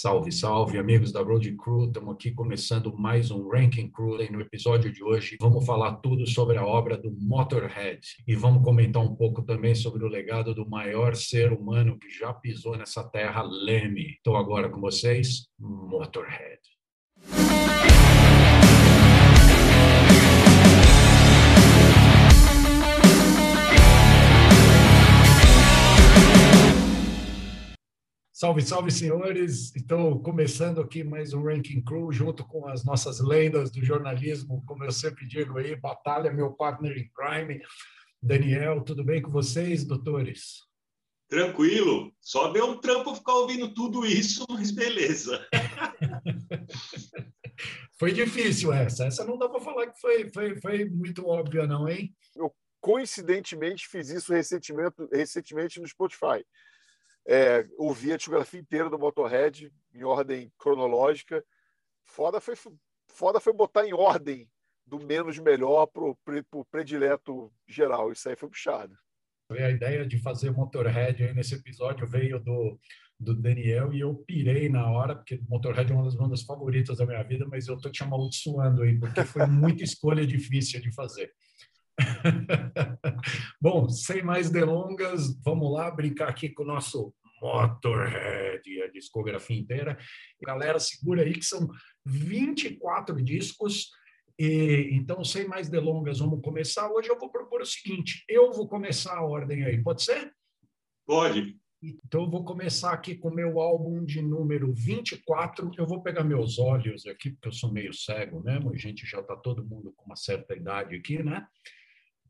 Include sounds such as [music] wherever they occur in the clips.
Salve, salve, amigos da Road Crew. Estamos aqui começando mais um Ranking Crew. E no episódio de hoje vamos falar tudo sobre a obra do Motorhead e vamos comentar um pouco também sobre o legado do maior ser humano que já pisou nessa terra, Leme. Estou agora com vocês, Motorhead. Salve, salve, senhores! Estou começando aqui mais um Ranking Crew, junto com as nossas lendas do jornalismo, como eu sempre digo aí, Batalha, meu partner in crime, Daniel, tudo bem com vocês, doutores? Tranquilo, só deu um trampo ficar ouvindo tudo isso, mas beleza. [laughs] foi difícil essa, essa não dá para falar que foi, foi, foi muito óbvia não, hein? Eu coincidentemente fiz isso recentemente, recentemente no Spotify é, ouvi a discografia inteira do Motorhead em ordem cronológica. Foda foi, foda foi botar em ordem do menos melhor para o predileto geral. Isso aí foi puxado. A ideia de fazer Motorhead aí nesse episódio veio do, do Daniel e eu pirei na hora, porque Motorhead é uma das bandas favoritas da minha vida, mas eu estou te amaldiçoando aí, porque foi muita [laughs] escolha difícil de fazer. [laughs] Bom, sem mais delongas, vamos lá brincar aqui com o nosso Motorhead, a discografia inteira. Galera, segura aí que são 24 discos. E, então, sem mais delongas, vamos começar. Hoje eu vou propor o seguinte: eu vou começar a ordem aí, pode ser? Pode. Então, eu vou começar aqui com o meu álbum de número 24. Eu vou pegar meus olhos aqui, porque eu sou meio cego mesmo, a gente já está todo mundo com uma certa idade aqui, né?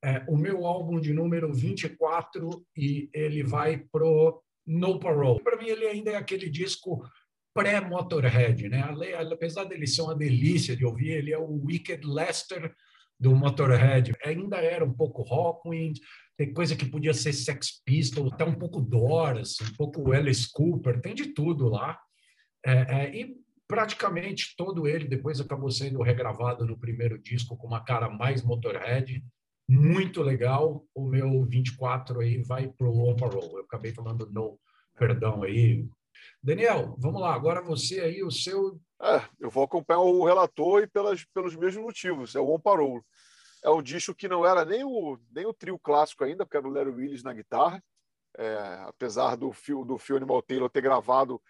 É, o meu álbum de número 24 e ele vai pro No Parole. Para mim, ele ainda é aquele disco pré-Motorhead, né? Apesar dele ser uma delícia de ouvir, ele é o Wicked Lester do Motorhead. Ainda era um pouco Rockwind, tem coisa que podia ser Sex Pistols, até um pouco Doors, um pouco Alice Cooper, tem de tudo lá. É, é, e praticamente todo ele depois acabou sendo regravado no primeiro disco com uma cara mais Motorhead muito legal. O meu 24 aí vai para o On Parole. Eu acabei falando no, perdão aí. Daniel, vamos lá. Agora você aí, o seu. É, eu vou acompanhar o relator e pelas, pelos mesmos motivos. É o On Parole. É um disco que não era nem o, nem o trio clássico ainda, porque era o Larry Willis na guitarra. É, apesar do fio do Phil Animal Taylor ter gravado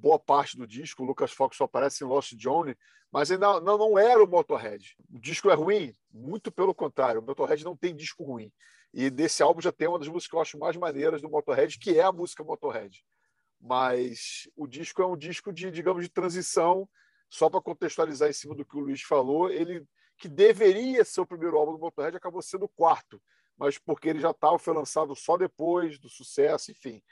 boa parte do disco, o Lucas Fox só aparece em Lost Johnny, mas ainda não, não era o Motorhead. O disco é ruim? Muito pelo contrário, o Motorhead não tem disco ruim. E desse álbum já tem uma das músicas que eu acho mais maneiras do Motorhead, que é a música Motorhead. Mas o disco é um disco de, digamos, de transição, só para contextualizar em cima do que o Luiz falou, ele que deveria ser o primeiro álbum do Motorhead acabou sendo o quarto, mas porque ele já estava foi lançado só depois do sucesso, enfim.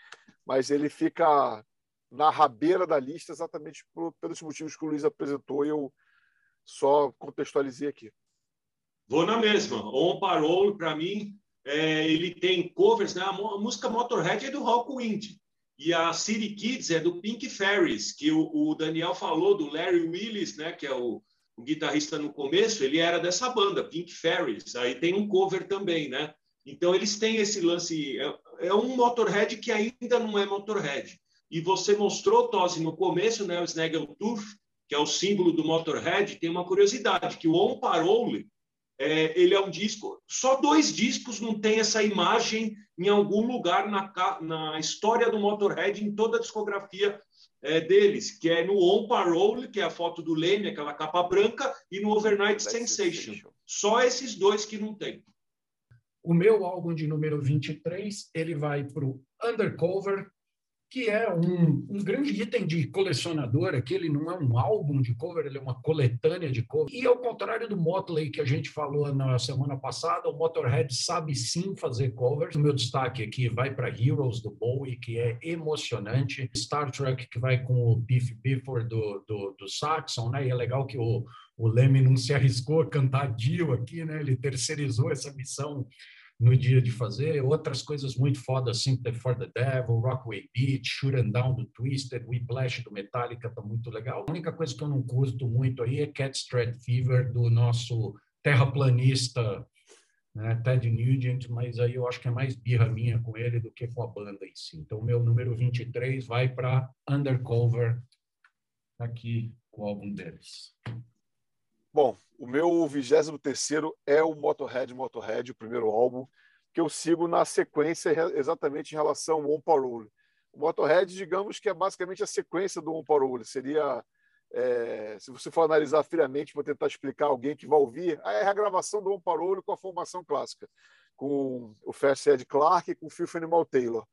Mas ele fica na rabeira da lista exatamente pelos motivos que o Luiz apresentou e eu só contextualizei aqui. Vou na mesma. On Parole, para mim, é, ele tem covers, né? A música Motorhead é do Rockwind e a City Kids é do Pink Ferries, que o, o, Daniel falou do Larry Willis, né? Que é o, o, guitarrista no começo, ele era dessa banda, Pink Ferries. Aí tem um cover também, né? Então eles têm esse lance. É, é um Motorhead que ainda não é Motorhead. E você mostrou, Tosi, no começo, né, o Snaggletooth, que é o símbolo do Motorhead, tem uma curiosidade, que o On Parole, é, ele é um disco, só dois discos não tem essa imagem em algum lugar na, na história do Motorhead, em toda a discografia é, deles, que é no On Parole, que é a foto do Leme, aquela capa branca, e no Overnight Sensation. Só esses dois que não tem. O meu álbum de número 23, ele vai para o Undercover, que é um, um, grande item de colecionador, aqui ele não é um álbum de cover, ele é uma coletânea de cover. E ao contrário do Motley que a gente falou na semana passada, o Motorhead sabe sim fazer covers. O meu destaque aqui vai para Heroes do Bowie, que é emocionante. Star Trek, que vai com o Biff Bifford do, do, do Saxon, né? E é legal que o, o Leme não se arriscou a cantar Dio aqui, né? Ele terceirizou essa missão no dia de fazer. Outras coisas muito fodas, Sympathy for the Devil, Rockaway Beach, Shoot and Down do Twisted, Whiplash do Metallica, tá muito legal. A única coisa que eu não curto muito aí é Cat Strat Fever do nosso terraplanista né, Ted Nugent, mas aí eu acho que é mais birra minha com ele do que com a banda em si. Então, meu número 23 vai para Undercover aqui o álbum deles. Bom, o meu 23 é o Motorhead Motorhead, o primeiro álbum, que eu sigo na sequência exatamente em relação ao On Parole. O Motorhead, digamos que é basicamente a sequência do On Parole. Seria, é, se você for analisar friamente para tentar explicar alguém que vai ouvir, é a regravação do On Parole com a formação clássica, com o Fast Ed Clark e com o Phil Animal Taylor.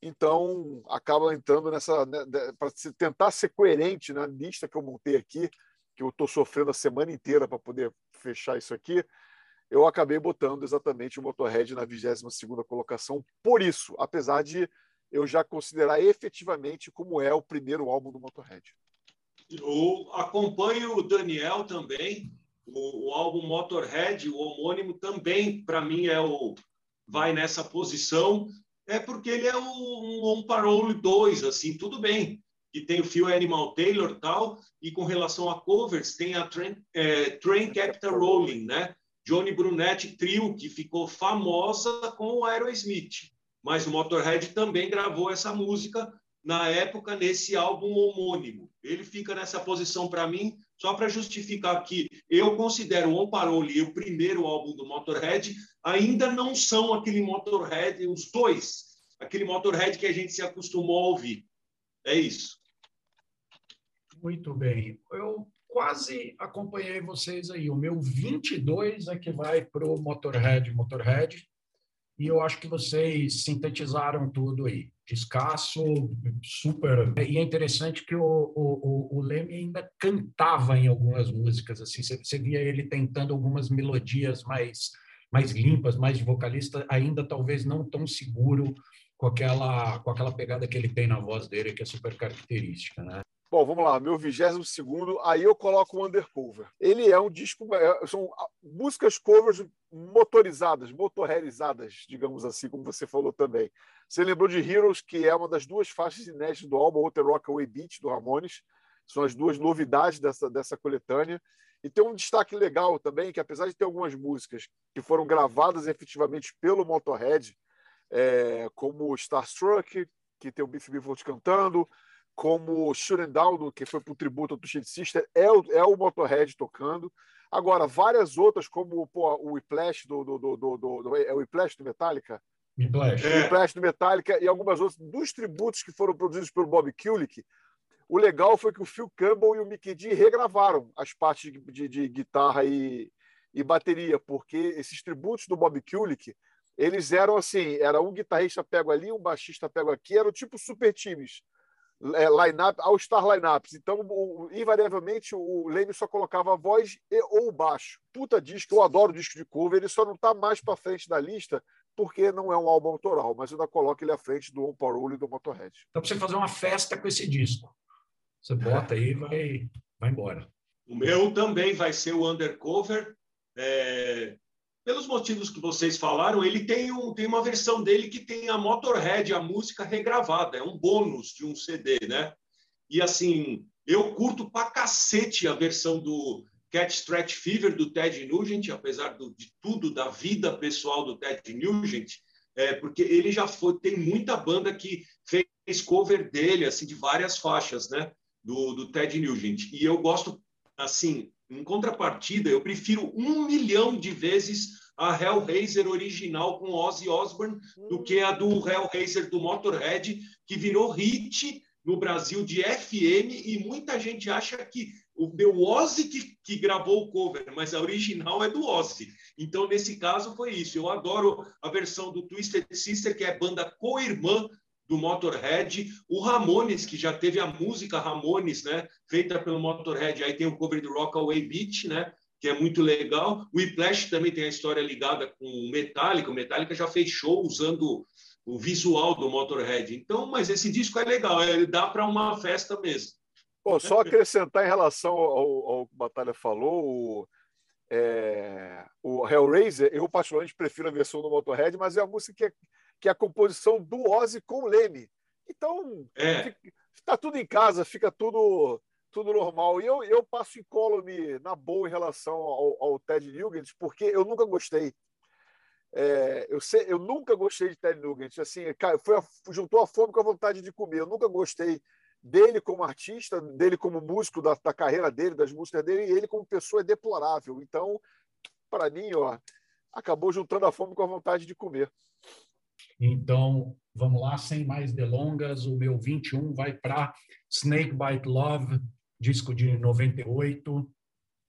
Então, acaba entrando nessa. Né, para tentar ser coerente na lista que eu montei aqui, que eu estou sofrendo a semana inteira para poder fechar isso aqui, eu acabei botando exatamente o Motorhead na 22 colocação. Por isso, apesar de eu já considerar efetivamente como é o primeiro álbum do Motorhead. Eu acompanho o Daniel também. O, o álbum Motorhead, o homônimo, também para mim é o vai nessa posição. É porque ele é um, um Parole 2, assim, tudo bem que tem o Phil Animal Taylor tal, e com relação a covers, tem a Train, é, Train Capital Rolling, né? Johnny Brunetti Trio, que ficou famosa com o Aerosmith. Mas o Motorhead também gravou essa música na época nesse álbum homônimo. Ele fica nessa posição para mim, só para justificar que eu considero o On Parole o primeiro álbum do Motorhead, ainda não são aquele Motorhead, os dois, aquele Motorhead que a gente se acostumou a ouvir. É isso. Muito bem. Eu quase acompanhei vocês aí. O meu 22 é que vai para o Motorhead, Motorhead. E eu acho que vocês sintetizaram tudo aí. Escasso, super. E é interessante que o, o, o Leme ainda cantava em algumas músicas. assim Você, você via ele tentando algumas melodias mais, mais limpas, mais de vocalista, ainda talvez não tão seguro com aquela, com aquela pegada que ele tem na voz dele, que é super característica. Né? Bom, vamos lá, meu 22 aí eu coloco o Undercover. Ele é um disco, é, são músicas covers motorizadas, motorrealizadas, digamos assim, como você falou também. Você lembrou de Heroes, que é uma das duas faixas inéditas do álbum, outra Rockaway Beat, do Ramones. São as duas novidades dessa, dessa coletânea. E tem um destaque legal também, que apesar de ter algumas músicas que foram gravadas efetivamente pelo Motorhead, é, como Starstruck, que tem o Biff Biff cantando, como Shooting Down, que foi para o tributo ao Twisted Sister, é o, é o Motorhead tocando. Agora, várias outras, como pô, o Whiplash do, do, do, do, do, É o Whiplash do Metallica? Whiplash. É. Whiplash do Metallica e algumas outras, dos tributos que foram produzidos pelo Bob Kulick. O legal foi que o Phil Campbell e o Mickey D regravaram as partes de, de, de guitarra e, e bateria, porque esses tributos do Bob Kulick, eles eram assim, era um guitarrista pego ali, um baixista pego aqui, eram tipo super times é, line-up, all-star lineups. Então, o, invariavelmente, o Leme só colocava a voz e, ou o baixo. Puta disco, eu adoro disco de cover, ele só não está mais para frente da lista porque não é um álbum autoral, mas eu ainda coloco ele à frente do On Parole e do Motorhead. Então, para você fazer uma festa com esse disco. Você bota aí e vai, vai embora. O meu também vai ser o Undercover. É, pelos motivos que vocês falaram, ele tem, um, tem uma versão dele que tem a Motorhead, a música regravada, é um bônus de um CD, né? E assim, eu curto pra cacete a versão do Cat Stretch Fever do Ted Nugent, apesar do, de tudo da vida pessoal do Ted Nugent, é, porque ele já foi, tem muita banda que fez cover dele, assim, de várias faixas, né? Do, do Ted Nugent. E eu gosto, assim, em contrapartida, eu prefiro um milhão de vezes a Hellraiser original com Ozzy Osbourne do que a do Hellraiser do Motorhead, que virou hit no Brasil de FM e muita gente acha que o meu Ozzy que, que gravou o cover, mas a original é do Ozzy. Então, nesse caso, foi isso. Eu adoro a versão do Twisted Sister, que é banda co-irmã do Motorhead, o Ramones, que já teve a música Ramones, né, feita pelo Motorhead, aí tem o cover do Rockaway Beach, né, que é muito legal. O Whiplash também tem a história ligada com o Metallica, o Metallica já fez show usando o visual do Motorhead. Então, mas esse disco é legal, ele dá para uma festa mesmo. Bom, só acrescentar em relação ao, ao que o Batalha falou, o, é, o Hellraiser, eu particularmente prefiro a versão do Motorhead, mas é a música que é que é a composição do Ozzy com o Leme. Então, é. está tudo em casa, fica tudo tudo normal. E eu, eu passo incólume na boa em relação ao, ao Ted Nugent, porque eu nunca gostei. É, eu, sei, eu nunca gostei de Ted Nugent. Assim, foi a, juntou a fome com a vontade de comer. Eu nunca gostei dele como artista, dele como músico, da, da carreira dele, das músicas dele, e ele como pessoa é deplorável. Então, para mim, ó, acabou juntando a fome com a vontade de comer. Então, vamos lá, sem mais delongas, o meu 21 vai para Snake Bite Love, disco de 98.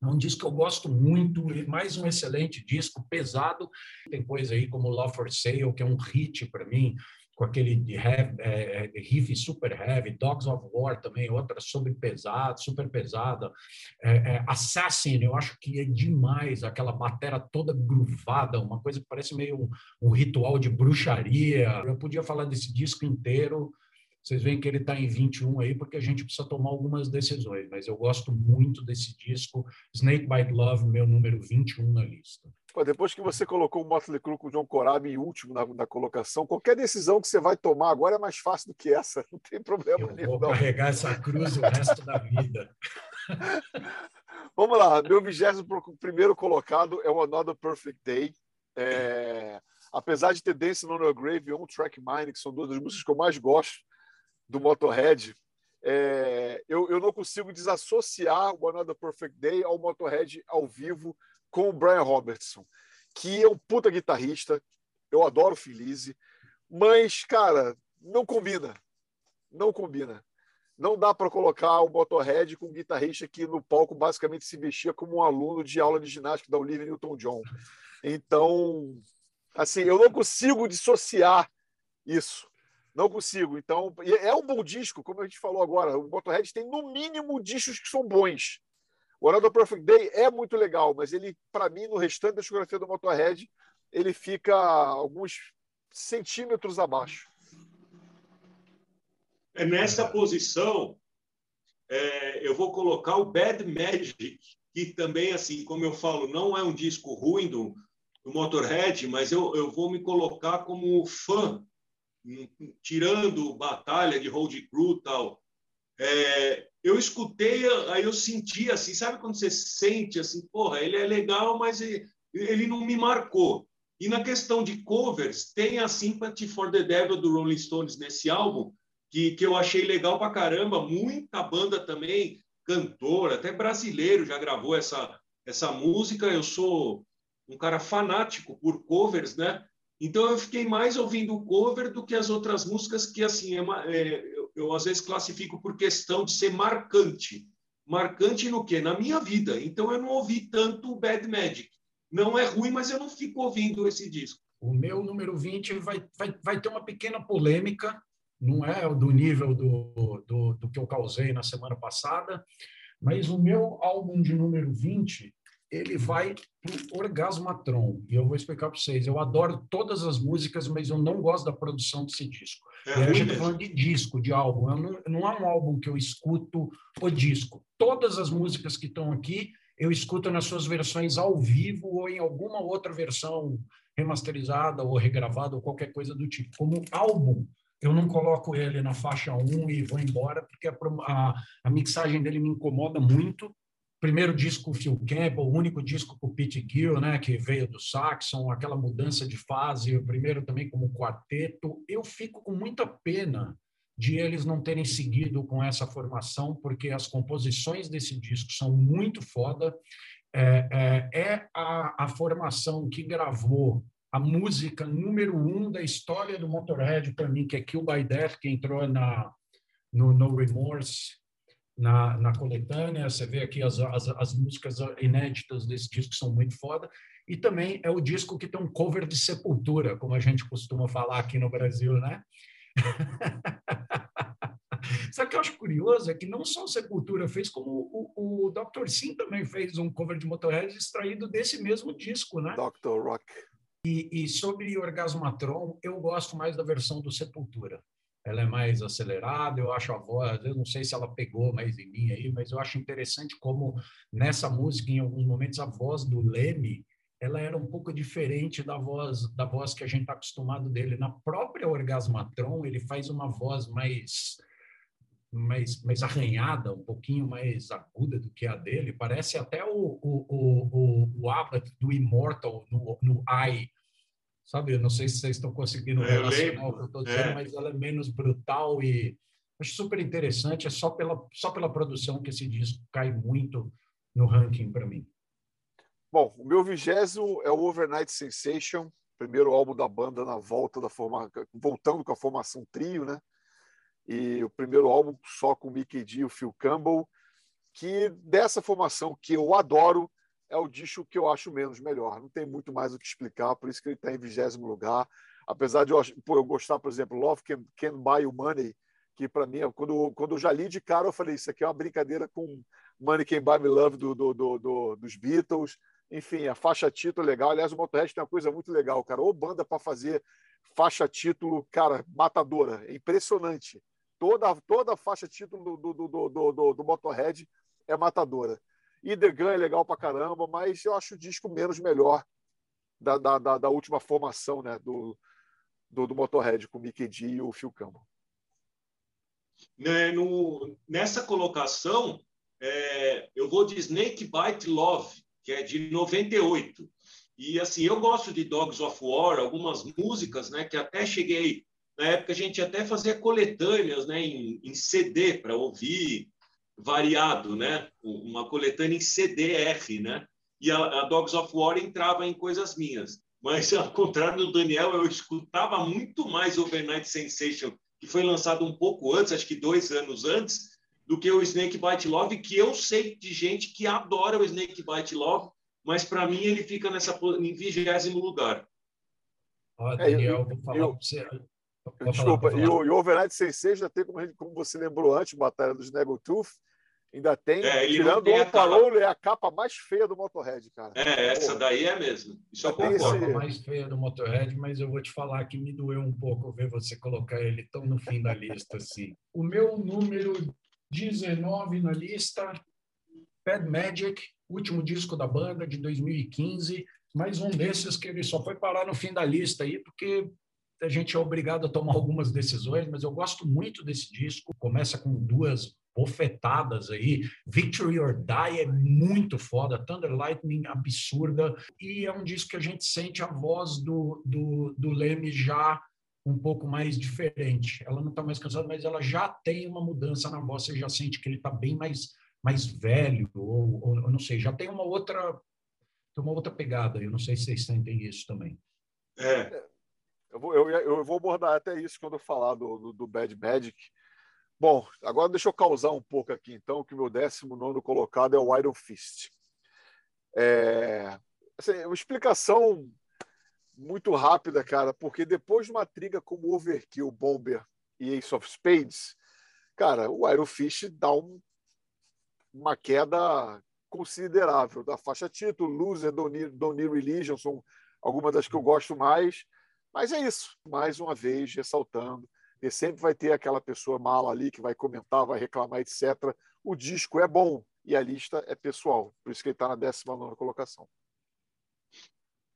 É um disco que eu gosto muito, mais um excelente disco, pesado. Tem coisa aí como Love for Sale, que é um hit para mim, com aquele heavy, é, é, riff super heavy, Dogs of War também, outra super pesada, super pesada. É, é, Assassin, eu acho que é demais, aquela batera toda gruvada, uma coisa que parece meio um, um ritual de bruxaria. Eu podia falar desse disco inteiro, vocês veem que ele está em 21 aí, porque a gente precisa tomar algumas decisões, mas eu gosto muito desse disco. Snake Bite Love, meu número 21 na lista. Pô, depois que você colocou o Motley Crue com o John Corabi em último na, na, colocação, qualquer decisão que você vai tomar agora é mais fácil do que essa, [laughs] não tem problema eu nenhum. Vou não. carregar essa cruz o resto da vida. [laughs] Vamos lá, meu vigésimo primeiro colocado é o Another Perfect Day. É... Apesar de ter Dance on Your Grave e On Track Mind, que são duas das músicas que eu mais gosto do Motorhead, é... eu, eu não consigo desassociar o Another Perfect Day ao Motorhead ao vivo com o Brian Robertson, que é um puta guitarrista. Eu adoro o Felize, mas, cara, não combina. Não combina. Não dá para colocar o Motorhead com um guitarrista que no palco basicamente se vestia como um aluno de aula de ginástica da Olivia Newton-John. Então, assim, eu não consigo dissociar isso. Não consigo. Então, é um bom disco, como a gente falou agora. O Motorhead tem no mínimo discos que são bons. O Another Perfect Day é muito legal, mas ele, para mim, no restante da discografia do Motorhead, ele fica alguns centímetros abaixo. É nessa posição, é, eu vou colocar o Bad Magic, que também, assim, como eu falo, não é um disco ruim do, do Motorhead, mas eu, eu vou me colocar como fã, tirando batalha de Road Crew tal. É, eu escutei, aí eu senti assim, sabe quando você sente assim, porra, ele é legal, mas ele, ele não me marcou. E na questão de covers, tem a Sympathy for the Devil do Rolling Stones nesse álbum, que, que eu achei legal pra caramba. Muita banda também, cantor, até brasileiro já gravou essa, essa música. Eu sou um cara fanático por covers, né? Então eu fiquei mais ouvindo o cover do que as outras músicas que assim é, é, eu às vezes classifico por questão de ser marcante. Marcante no quê? Na minha vida. Então eu não ouvi tanto Bad Magic. Não é ruim, mas eu não fico ouvindo esse disco. O meu número 20 vai, vai, vai ter uma pequena polêmica, não é do nível do, do, do que eu causei na semana passada, mas o meu álbum de número 20 ele vai para o Orgasmatron. E eu vou explicar para vocês. Eu adoro todas as músicas, mas eu não gosto da produção desse disco. É a gente está falando de disco, de álbum. Não, não é um álbum que eu escuto o disco. Todas as músicas que estão aqui, eu escuto nas suas versões ao vivo ou em alguma outra versão remasterizada ou regravada ou qualquer coisa do tipo. Como álbum, eu não coloco ele na faixa 1 e vou embora, porque a, a, a mixagem dele me incomoda muito primeiro disco Phil Campbell, o único disco com o Pete Gill, né, que veio do Saxon, aquela mudança de fase, o primeiro também como quarteto. Eu fico com muita pena de eles não terem seguido com essa formação, porque as composições desse disco são muito foda. É, é, é a, a formação que gravou a música número um da história do Motorhead para mim, que é Kill by Death, que entrou na no No Remorse na, na coletânea, você vê aqui as, as, as, músicas inéditas desse disco são muito foda, e também é o disco que tem um cover de Sepultura, como a gente costuma falar aqui no Brasil, né? [laughs] Só que eu acho curioso é que não só Sepultura fez, como o, o Dr. Sim também fez um cover de Motorhead extraído desse mesmo disco, né? Dr. Rock. E, e sobre Orgasmatron, eu gosto mais da versão do Sepultura ela é mais acelerada, eu acho a voz, eu não sei se ela pegou mais em mim aí, mas eu acho interessante como nessa música, em alguns momentos, a voz do Leme, ela era um pouco diferente da voz da voz que a gente está acostumado dele. Na própria Orgasmatron, ele faz uma voz mais mais, mais arranhada, um pouquinho mais aguda do que a dele. Parece até o, o, o, o, o Abbott do Immortal no, no Eye, sabe? Eu não sei se vocês estão conseguindo relacionar o que eu estou dizendo, é. mas ela é menos brutal e, Acho super interessante, é só pela, só pela produção que esse disco cai muito no ranking para mim. Bom, o meu vigésimo é o Overnight Sensation, primeiro álbum da banda na volta da forma, voltando com a formação trio, né? E o primeiro álbum só com o Mickey D e o Phil Campbell, que dessa formação que eu adoro, é o disco que eu acho menos melhor. Não tem muito mais o que explicar, por isso que ele está em vigésimo lugar. Apesar de eu, pô, eu, gostar, por exemplo, Love Can, Can Buy You Money, que para mim, quando, quando eu já li de cara, eu falei, isso aqui é uma brincadeira com Money Can Buy Me Love do, do, do, do dos Beatles. Enfim, a faixa título é legal. Aliás, o Motorhead tem uma coisa muito legal, cara. Ou banda para fazer faixa título, cara, matadora. É impressionante. Toda, toda a faixa título do, do, do, do, do, do Motorhead é matadora. E The Gun é legal pra caramba, mas eu acho o disco menos melhor da, da, da, da última formação né, do, do, do, Motorhead, com o Mickey D e o Phil Campbell. Né, no, nessa colocação, é, eu vou de Snake Bite Love, que é de 98. E assim, eu gosto de Dogs of War, algumas músicas, né, que até cheguei na época a gente até fazia coletâneas, né, em, em CD para ouvir variado, né? Uma coletânea em CDR, né? E a, a, Dogs of War entrava em coisas minhas. Mas, [laughs] ao contrário do Daniel, eu escutava muito mais Overnight Sensation, que foi lançado um pouco antes, acho que dois anos antes, do que o Snake Bite Love, que eu sei de gente que adora o Snake Bite Love, mas para mim ele fica nessa em vigésimo lugar. Ah, Daniel, é, eu, vou falar para você. Desculpa, falar, e o, o Overnight Sensation tem, como, como você lembrou antes, Batalha dos Tooth, Ainda tem, é, tirando o Parolo, é a capa mais feia do Motorhead, cara. É, essa Porra. daí é mesmo. Isso eu concordo. Esse... a mais feia do Motorhead, mas eu vou te falar que me doeu um pouco ver você colocar ele tão no fim da lista assim. O meu número 19 na lista, Bad Magic, último disco da banda de 2015, mais um desses que ele só foi parar no fim da lista aí, porque a gente é obrigado a tomar [laughs] algumas decisões, mas eu gosto muito desse disco. Começa com duas bofetadas aí. Victory or Die é muito foda, Thunder Lightning absurda, e é um disco que a gente sente a voz do, do, do Leme já um pouco mais diferente. Ela não está mais cansada, mas ela já tem uma mudança na voz, você já sente que ele está bem mais, mais velho, ou, ou, ou, não sei, já tem uma outra uma outra pegada. Eu não sei se vocês sentem isso também. É. Eu vou, eu, eu vou abordar até isso quando eu falar do, do, do Bad Magic, Bom, agora deixa eu causar um pouco aqui, então, que o meu 19 colocado é o Iron Fist. É, assim, uma explicação muito rápida, cara, porque depois de uma triga como Overkill, Bomber e Ace of Spades, cara, o Iron Fist dá um, uma queda considerável da faixa título, Loser, Don't Need Religion, são algumas das que eu gosto mais, mas é isso, mais uma vez ressaltando e sempre vai ter aquela pessoa mala ali que vai comentar, vai reclamar, etc. O disco é bom e a lista é pessoal, por isso que ele está na 19 colocação.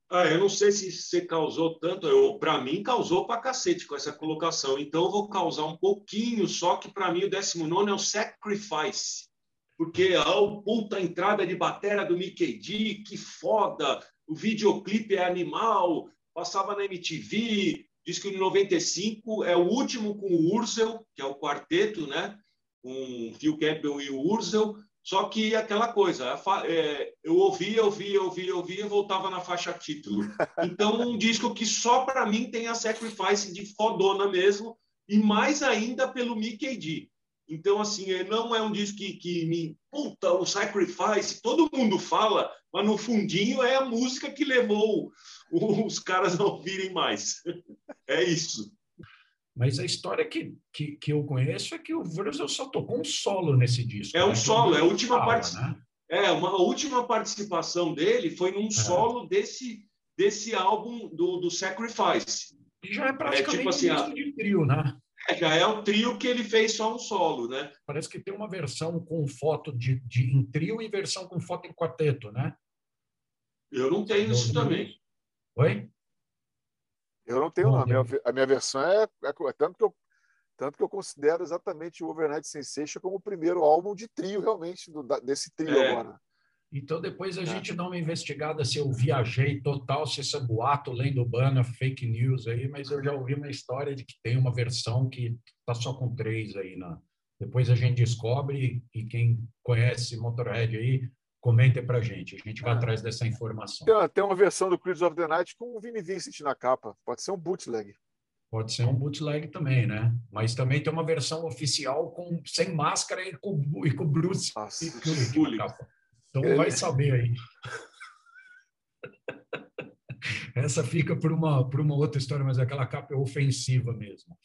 Ah, eu não sei se você causou tanto, para mim causou para cacete com essa colocação, então eu vou causar um pouquinho, só que para mim o 19 é o Sacrifice, porque a puta entrada de batera do Mickey D, que foda, o videoclipe é animal, passava na MTV, diz que em 95 é o último com o Ursel, que é o quarteto, né? Com Phil Campbell e o Ursel. Só que aquela coisa, é, eu ouvia, ouvia, ouvia, ouvia, voltava na faixa título. Então, um disco que só para mim tem a Sacrifice de fodona mesmo, e mais ainda pelo Mickey D. Então, assim, é, não é um disco que, que me. Puta, o Sacrifice, todo mundo fala, mas no fundinho é a música que levou [laughs] os caras a ouvirem mais. É isso. Mas a história que, que, que eu conheço é que o Wurzel só tocou um solo nesse disco. É um né? solo, é a última parte. Né? É, uma a última participação dele foi num é. solo desse, desse álbum do, do Sacrifice. Que já é praticamente é, tipo assim, um de trio, né? É, já é o trio que ele fez só um solo, né? Parece que tem uma versão com foto de, de em trio e versão com foto em quarteto, né? Eu não tenho isso também. Oi? Eu não tenho, não. A minha, a minha versão é, é, é, tanto que eu tanto que eu considero exatamente o Overnight Sensation como o primeiro álbum de trio realmente do, desse trio é. agora. Então, depois a é. gente dá uma investigada se eu viajei total, se isso é boato, lendo urbana, fake news aí, mas eu já ouvi uma história de que tem uma versão que está só com três aí. Na... Depois a gente descobre e quem conhece Motorhead aí, comente para a gente. A gente vai é. atrás dessa informação. Tem uma, tem uma versão do Creeds of the Night com o Vini Vincent na capa. Pode ser um bootleg. Pode ser um bootleg também, né? Mas também tem uma versão oficial com sem máscara e com, e com Bruce. Nossa, e, e, capa. Então vai saber aí. Essa fica por uma, por uma outra história, mas aquela capa é ofensiva mesmo.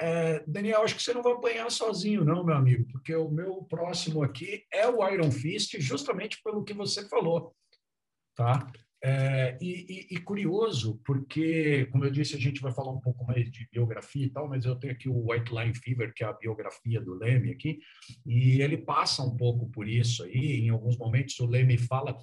É, Daniel, acho que você não vai apanhar sozinho, não, meu amigo, porque o meu próximo aqui é o Iron Fist, justamente pelo que você falou. Tá? É, e, e, e, curioso, porque, como eu disse, a gente vai falar um pouco mais de biografia e tal, mas eu tenho aqui o White Line Fever, que é a biografia do Leme aqui, e ele passa um pouco por isso aí. Em alguns momentos, o Leme fala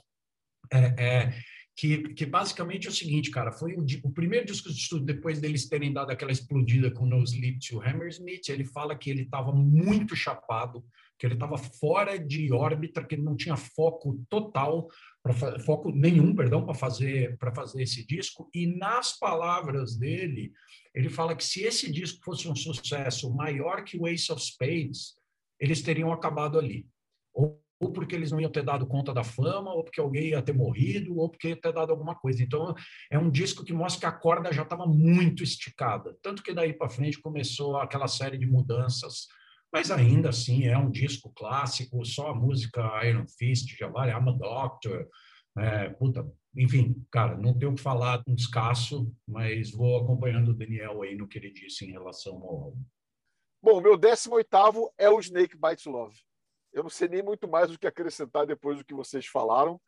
é, é, que, que basicamente é o seguinte, cara, foi o, o, primeiro disco de estudo, depois deles terem dado aquela explodida com No Sleep to Hammersmith, ele fala que ele estava muito chapado, que ele estava fora de órbita, que ele não tinha foco total pra, foco nenhum, perdão, para fazer para fazer esse disco. E nas palavras dele, ele fala que se esse disco fosse um sucesso maior que o Ace of Spades, eles teriam acabado ali. Ou, ou porque eles não iam ter dado conta da fama, ou porque alguém ia ter morrido, ou porque ia ter dado alguma coisa. Então, é um disco que mostra que a corda já estava muito esticada. Tanto que daí para frente começou aquela série de mudanças mas ainda assim é um disco clássico, só a música Iron Fist já vale, I'm a Doctor, é, puta, enfim, cara, não tenho o que falar um escasso, mas vou acompanhando o Daniel aí no que ele disse em relação ao álbum. Bom, meu 18 é o Snake Bites Love. Eu não sei nem muito mais o que acrescentar depois do que vocês falaram.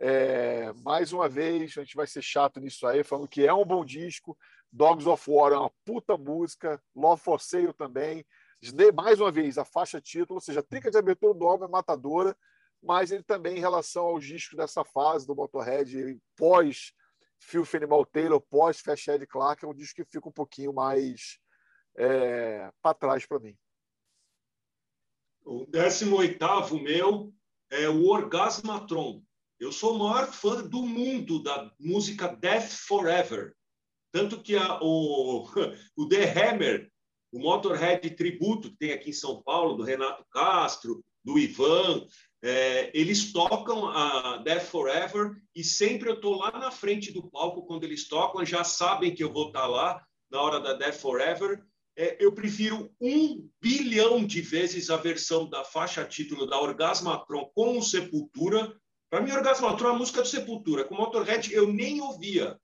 É, mais uma vez, a gente vai ser chato nisso aí, falando que é um bom disco. Dogs of War é uma puta música. Love for Sale também mais uma vez, a faixa título, ou seja, a trinca de abertura do álbum é matadora, mas ele também, em relação aos discos dessa fase do Motorhead, pós Phil Animal Taylor, pós Fast Ed Clark, é um disco que fica um pouquinho mais é, para trás para mim. O 18 meu é o Orgasmatron. Eu sou o maior fã do mundo da música Death Forever. Tanto que a, o, [laughs] o The Hammer o Motorhead Tributo, que tem aqui em São Paulo, do Renato Castro, do Ivan, é, eles tocam a Death Forever e sempre eu estou lá na frente do palco quando eles tocam, já sabem que eu vou estar tá lá na hora da Death Forever. É, eu prefiro um bilhão de vezes a versão da faixa título da Orgasmatron com o Sepultura. Para mim, Orgasmatron é a música do Sepultura. Com o Motorhead eu nem ouvia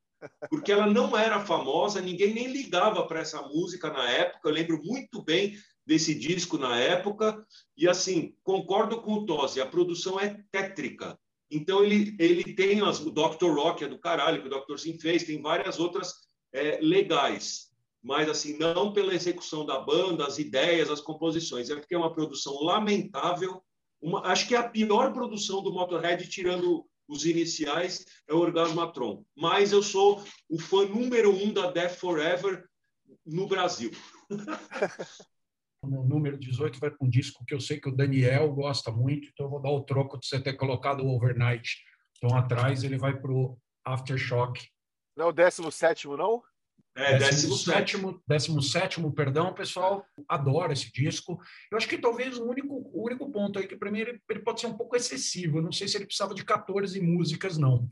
porque ela não era famosa, ninguém nem ligava para essa música na época. Eu lembro muito bem desse disco na época. E assim, concordo com o Tosi, a produção é tétrica. Então ele, ele tem as, o Dr. Rock é do caralho, que o Dr. Sim fez, tem várias outras é, legais. Mas assim, não pela execução da banda, as ideias, as composições. É porque é uma produção lamentável. Uma, acho que é a pior produção do Motorhead, tirando os iniciais é o Orgasmatron. Mas eu sou o fã número um da Death Forever no Brasil. [laughs] O número 18 vai para um disco que eu sei que o Daniel gosta muito, então eu vou dar o troco de você ter colocado o Overnight. Então, atrás ele vai para o Aftershock. Não é o 17, não? É, décimo, sétimo, décimo sétimo, perdão, pessoal adora esse disco. Eu acho que talvez o único, o único ponto aí que para mim ele, ele, pode ser um pouco excessivo. Eu não sei se ele precisava de 14 músicas, não.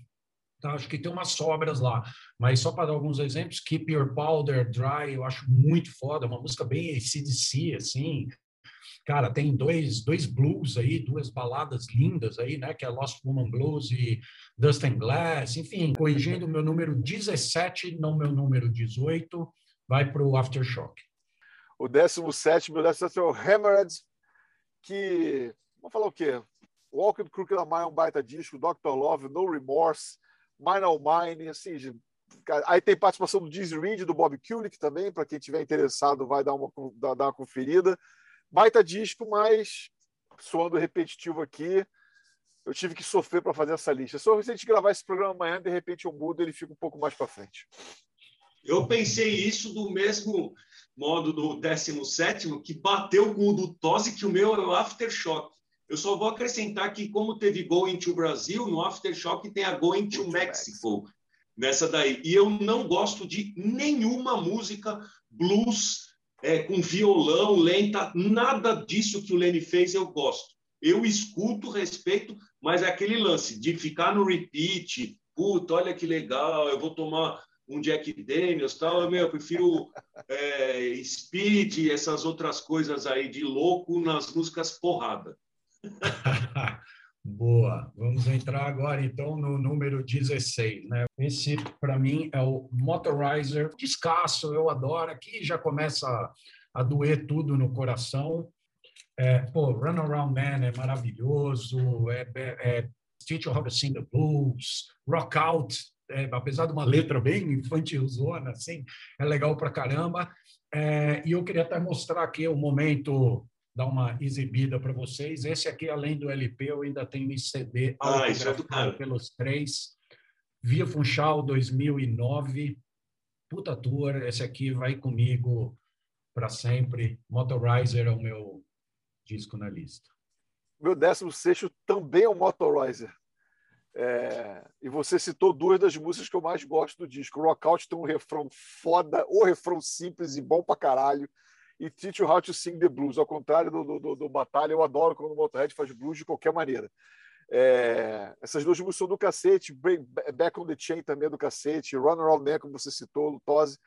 Tá? Acho que tem umas sobras lá. Mas só para dar alguns exemplos, Keep Your Powder Dry, eu acho muito foda, uma música bem ACDC, assim, Cara, tem dois, dois blues aí, duas baladas lindas aí, né? Que é Lost Woman Blues e Dust and Glass. Enfim, corrigindo o meu número 17, não meu número 18, vai para o Aftershock. O 17, meu 17 é o Hammered, que. Vamos falar o quê? Walking Crooked Mile é um baita disco, Dr. Love, No Remorse, Mine All Mine, assim, Aí tem participação do Dizzy Reed, do Bob Kulick também, para quem tiver interessado vai dar uma, dar uma conferida. Baita disco, mas soando repetitivo aqui, eu tive que sofrer para fazer essa lista. Só se a gente gravar esse programa amanhã, de repente eu mudo, ele fica um pouco mais para frente. Eu pensei isso do mesmo modo do 17, que bateu com o do Tosi, que o meu é o Aftershock. Eu só vou acrescentar que, como teve Going to Brasil, no Aftershock tem a Going to Mexico, nessa daí. E eu não gosto de nenhuma música blues é, com violão, lenta, nada disso que o Lenny fez eu gosto. Eu escuto, respeito, mas é aquele lance de ficar no repeat, puta, olha que legal, eu vou tomar um Jack Daniels, tal, meu, eu prefiro é, Speed, essas outras coisas aí de louco nas músicas porrada. [laughs] Boa. Vamos entrar agora então no número 16, né? Esse para mim é o Motorizer. Descasso, eu adoro. Aqui já começa a doer tudo no coração. É, pô, Run Around Man é maravilhoso. É, é, é Teach How the Blues, Rock Out, é, apesar de uma letra bem infantilzona, assim, é legal pra caramba. É, e eu queria até mostrar aqui o momento dar uma exibida para vocês. Esse aqui, além do LP, eu ainda tenho em CD ah, autografado é pelos três. Via Funchal 2009. Puta tour, esse aqui vai comigo para sempre. Motorizer é o meu disco na lista. Meu décimo sexto também é o Motorizer. É, e você citou duas das músicas que eu mais gosto do disco. Rockout tem um refrão foda, ou refrão simples e bom pra caralho e Teach You How to Sing the Blues. Ao contrário do, do, do Batalha, eu adoro quando o Motorhead faz blues de qualquer maneira. É, essas duas músicas são do cacete, Back on the Chain também é do cacete, Run Around Man, como você citou, Lutose.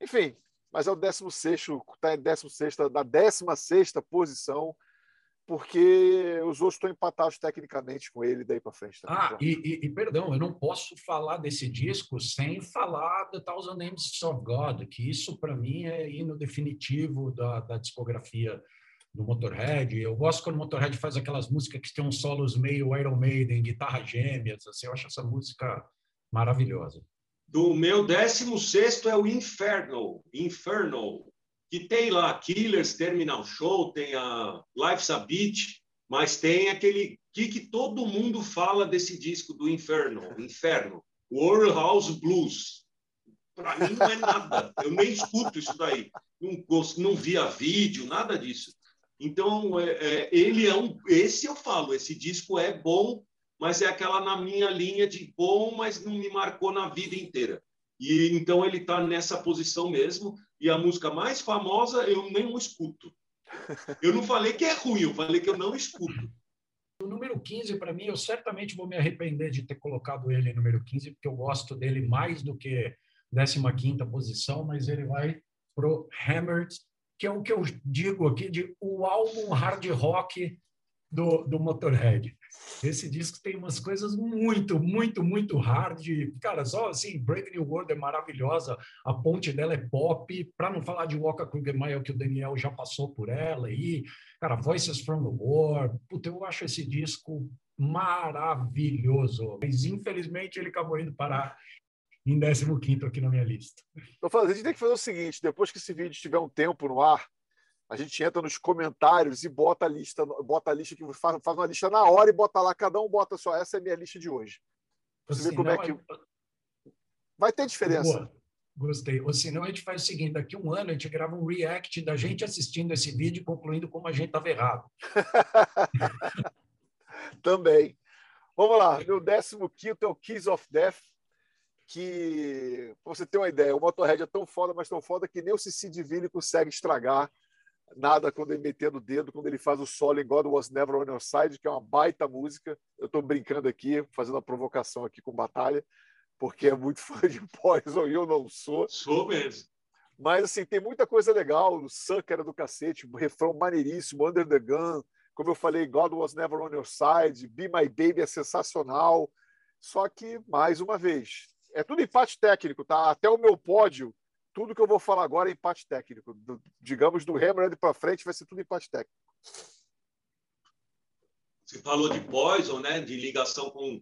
Enfim, mas é o 16, está em 16, da 16 posição porque os outros estão empatados tecnicamente com ele daí para frente. Também. Ah, e, e, e, perdão, eu não posso falar desse disco sem falar The Thousand Names of God, que isso para mim é hino definitivo da, da discografia do Motorhead. Eu gosto quando o Motorhead faz aquelas músicas que tem uns solos meio Iron Maiden, guitarra gêmeas, assim, eu acho essa música maravilhosa. Do meu 16 é o Inferno, Inferno, que tem lá Killers, Terminal Show, tem a Life's a Beach, mas tem aquele que, que todo mundo fala desse disco do Inferno, Inferno, World House Blues. Para mim não é nada, eu nem escuto isso daí, não, não via vídeo, nada disso. Então, é, é, ele é um. Esse eu falo, esse disco é bom, mas é aquela na minha linha de bom, mas não me marcou na vida inteira. E então ele está nessa posição mesmo. E a música mais famosa eu nem escuto. Eu não falei que é ruim, eu falei que eu não escuto. O número 15, para mim, eu certamente vou me arrepender de ter colocado ele em número 15, porque eu gosto dele mais do que 15 posição, mas ele vai pro Hammered, que é o que eu digo aqui de o álbum hard rock do, do Motorhead. Esse disco tem umas coisas muito, muito, muito hard. Cara, só assim, Brave New World é maravilhosa, a ponte dela é pop, para não falar de Walker Krugermeyer, que o Daniel já passou por ela aí. Cara, Voices from the War. Puta, eu acho esse disco maravilhoso. Mas infelizmente ele acabou indo parar em 15 aqui na minha lista. Então, a gente tem que fazer o seguinte: depois que esse vídeo tiver um tempo no ar, a gente entra nos comentários e bota a lista, bota a lista que faz, faz uma lista na hora e bota lá, cada um bota só, essa é a minha lista de hoje. Você assim, vê como é não, é que. Vai ter diferença. Boa. Gostei. Ou senão a gente faz o seguinte: daqui um ano a gente grava um react da gente assistindo esse vídeo, concluindo como a gente estava errado. [laughs] Também. Vamos lá, meu 15 é o Keys of Death, que, pra você ter uma ideia, o Motorhead é tão foda, mas tão foda que nem o Cici Divine consegue estragar nada quando ele metendo o dedo, quando ele faz o solo em God Was Never On Your Side, que é uma baita música. Eu estou brincando aqui, fazendo a provocação aqui com Batalha, porque é muito [laughs] fã de Poison e eu não sou. Sou mesmo. Mas, assim, tem muita coisa legal. O Sucker era do cacete, o refrão maneiríssimo, Under the Gun. Como eu falei, God Was Never On Your Side, Be My Baby é sensacional. Só que, mais uma vez, é tudo empate técnico, tá? Até o meu pódio tudo que eu vou falar agora é empate técnico. Do, digamos, do Hammerhead para frente vai ser tudo empate técnico. Você falou de Poison, né? De ligação com,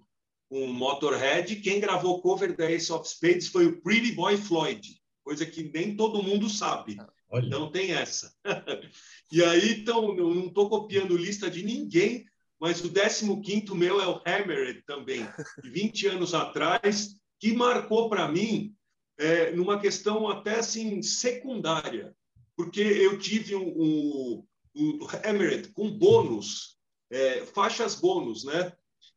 com Motorhead. Quem gravou cover da Ace of Spades foi o Pretty Boy Floyd, coisa que nem todo mundo sabe. Olha. Não tem essa. [laughs] e aí, então, eu não estou copiando lista de ninguém, mas o 15 meu é o Hammerhead também, 20 anos atrás, que marcou para mim é, numa questão até assim secundária, porque eu tive um, um, um Emirate com bônus é, faixas bônus, né?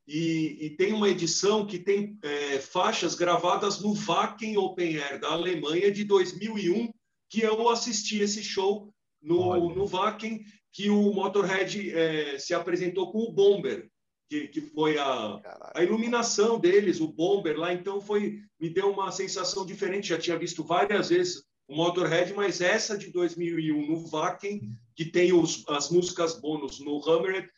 E, e, tem uma edição que tem é, faixas gravadas no Wacken Open Air da Alemanha de 2001, que eu assisti esse show no, no Wacken, que o Motorhead é, se apresentou com o Bomber, que, que foi a, a iluminação deles, o Bomber lá. Então foi me deu uma sensação diferente. Já tinha visto várias vezes o Motorhead, mas essa de 2001 no Wacken, que tem os, as músicas bônus no Hammerhead,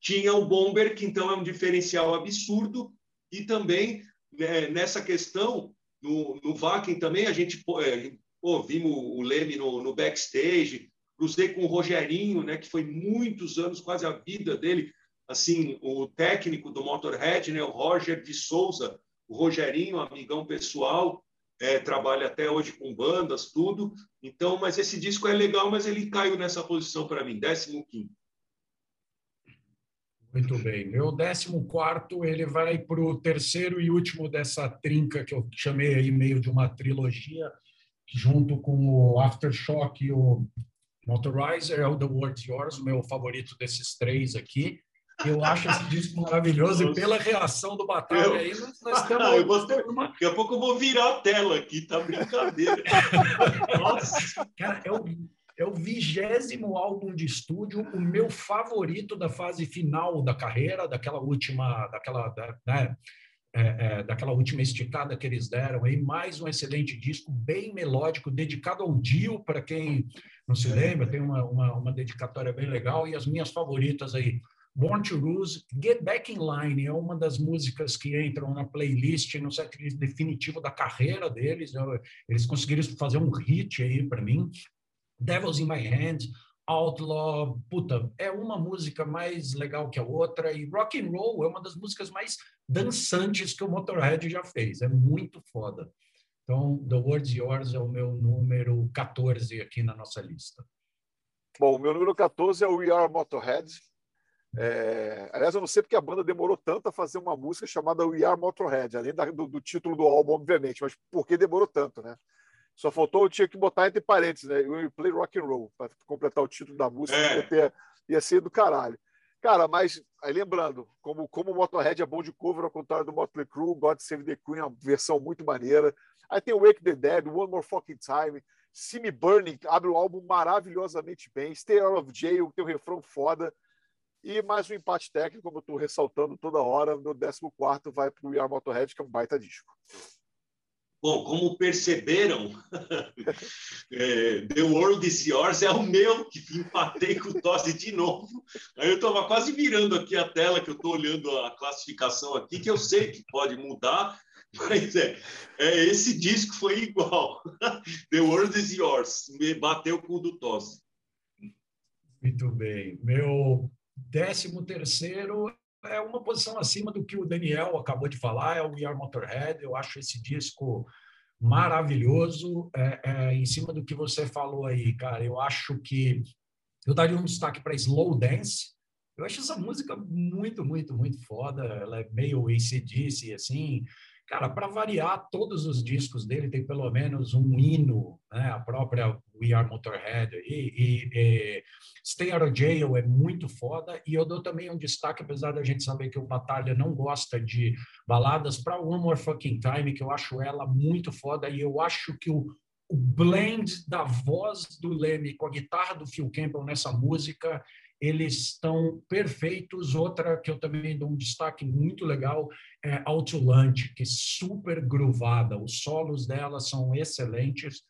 tinha o Bomber, que então é um diferencial absurdo, e também né, nessa questão, no, no Wacken também, a gente é, pô, vimos o Leme no, no, backstage, cruzei com o Rogerinho, né, que foi muitos anos, quase a vida dele, assim, o técnico do Motorhead, né, o Roger de Souza, o Rogerinho, amigão pessoal, é, trabalha até hoje com bandas, tudo. Então, mas esse disco é legal, mas ele caiu nessa posição para mim, 15 muito bem. Meu décimo quarto, ele vai para o terceiro e último dessa trinca que eu chamei aí meio de uma trilogia, junto com o Aftershock e o Motorizer, é o The World's Yours, o meu favorito desses três aqui. Eu acho esse disco maravilhoso e pela reação do Batalha eu... aí, nós, nós estamos... Ah, [laughs] eu vou ter... Daqui a pouco eu vou virar a tela aqui, tá brincadeira. [laughs] Nossa! Cara, é o é o vigésimo álbum de estúdio, o meu favorito da fase final da carreira, daquela última, daquela, da, né, é, é, daquela última esticada que eles deram. Aí mais um excelente disco, bem melódico, dedicado ao Dio, para quem não se lembra, tem uma, uma, uma dedicatória bem legal. E as minhas favoritas aí, Born to Lose, Get Back in Line é uma das músicas que entram na playlist no set definitivo da carreira deles. Eles conseguiram fazer um hit aí para mim. Devils in My Hand, Outlaw, puta, é uma música mais legal que a outra e Rock and Roll é uma das músicas mais dançantes que o Motorhead já fez, é muito foda. Então, The World's Yours é o meu número 14 aqui na nossa lista. Bom, o meu número 14 é We Are Motorhead. É... Aliás, eu não sei porque a banda demorou tanto a fazer uma música chamada We Are Motorhead, além do, do título do álbum, obviamente, mas por que demorou tanto, né? Só faltou, eu tinha que botar entre parênteses, né? We play rock and roll, para completar o título da música, é. ia, ter, ia ser do caralho. Cara, mas aí lembrando, como, como o Motorhead é bom de cover, ao contrário do Motley Crue, God Save the Queen é uma versão muito maneira. Aí tem Wake the Dead, One More Fucking Time, See Me Burning, abre o álbum maravilhosamente bem. Stay Out of Jail, tem um refrão foda. E mais um empate técnico, como eu estou ressaltando toda hora, no 14 vai para o We Are Motorhead, que é um baita disco. Bom, como perceberam, [laughs] é, The World is Yours é o meu, que empatei com o Tosse de novo. Aí eu estava quase virando aqui a tela, que eu estou olhando a classificação aqui, que eu sei que pode mudar, [laughs] mas é, é esse disco foi igual. [laughs] The World is Yours, me bateu com o do Tosse. Muito bem. Meu décimo terceiro é uma posição acima do que o Daniel acabou de falar, é o We Are Motorhead. Eu acho esse disco maravilhoso. É, é, em cima do que você falou aí, cara, eu acho que eu daria um destaque para Slow Dance. Eu acho essa música muito, muito, muito foda. Ela é meio ACDC, assim. Cara, para variar, todos os discos dele tem pelo menos um hino, né? a própria We Are Motorhead. E, e, e, Stay Out of Jail é muito foda. E eu dou também um destaque, apesar da gente saber que o Batalha não gosta de baladas, para One More Fucking Time, que eu acho ela muito foda. E eu acho que o, o blend da voz do Leme com a guitarra do Phil Campbell nessa música eles estão perfeitos. Outra que eu também dou um destaque muito legal é Autolante, que é super groovada. Os solos dela são excelentes.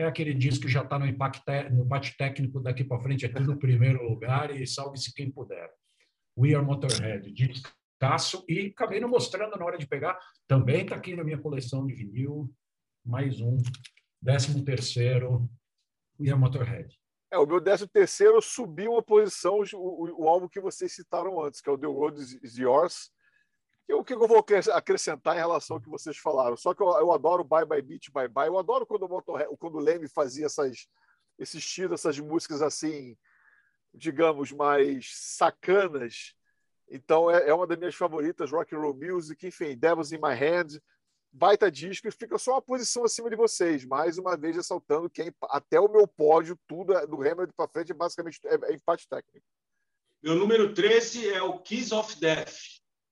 É aquele disco que já está no, no técnico daqui para frente, é tudo primeiro lugar e salve-se quem puder. We Are Motorhead, discaço. E acabei não mostrando na hora de pegar, também está aqui na minha coleção de vinil. Mais um, décimo terceiro, We Are Motorhead. É, o meu décimo terceiro subiu uma posição o, o, o, álbum que vocês citaram antes, que é o The Road is Yours. O que eu vou acrescentar em relação ao que vocês falaram? Só que eu, eu adoro Bye Bye Beach, Bye Bye. Eu adoro quando o, quando o Leme fazia essas, esses tiros, essas músicas assim, digamos, mais sacanas. Então é, é uma das minhas favoritas, Rock and Roll Music, enfim, Devils in My Hand baita disco e fica só uma posição acima de vocês. Mais uma vez ressaltando que é até o meu pódio, tudo é, do Hamilton para frente, é basicamente é, é empate técnico. Meu número 13 é o Kiss of Death,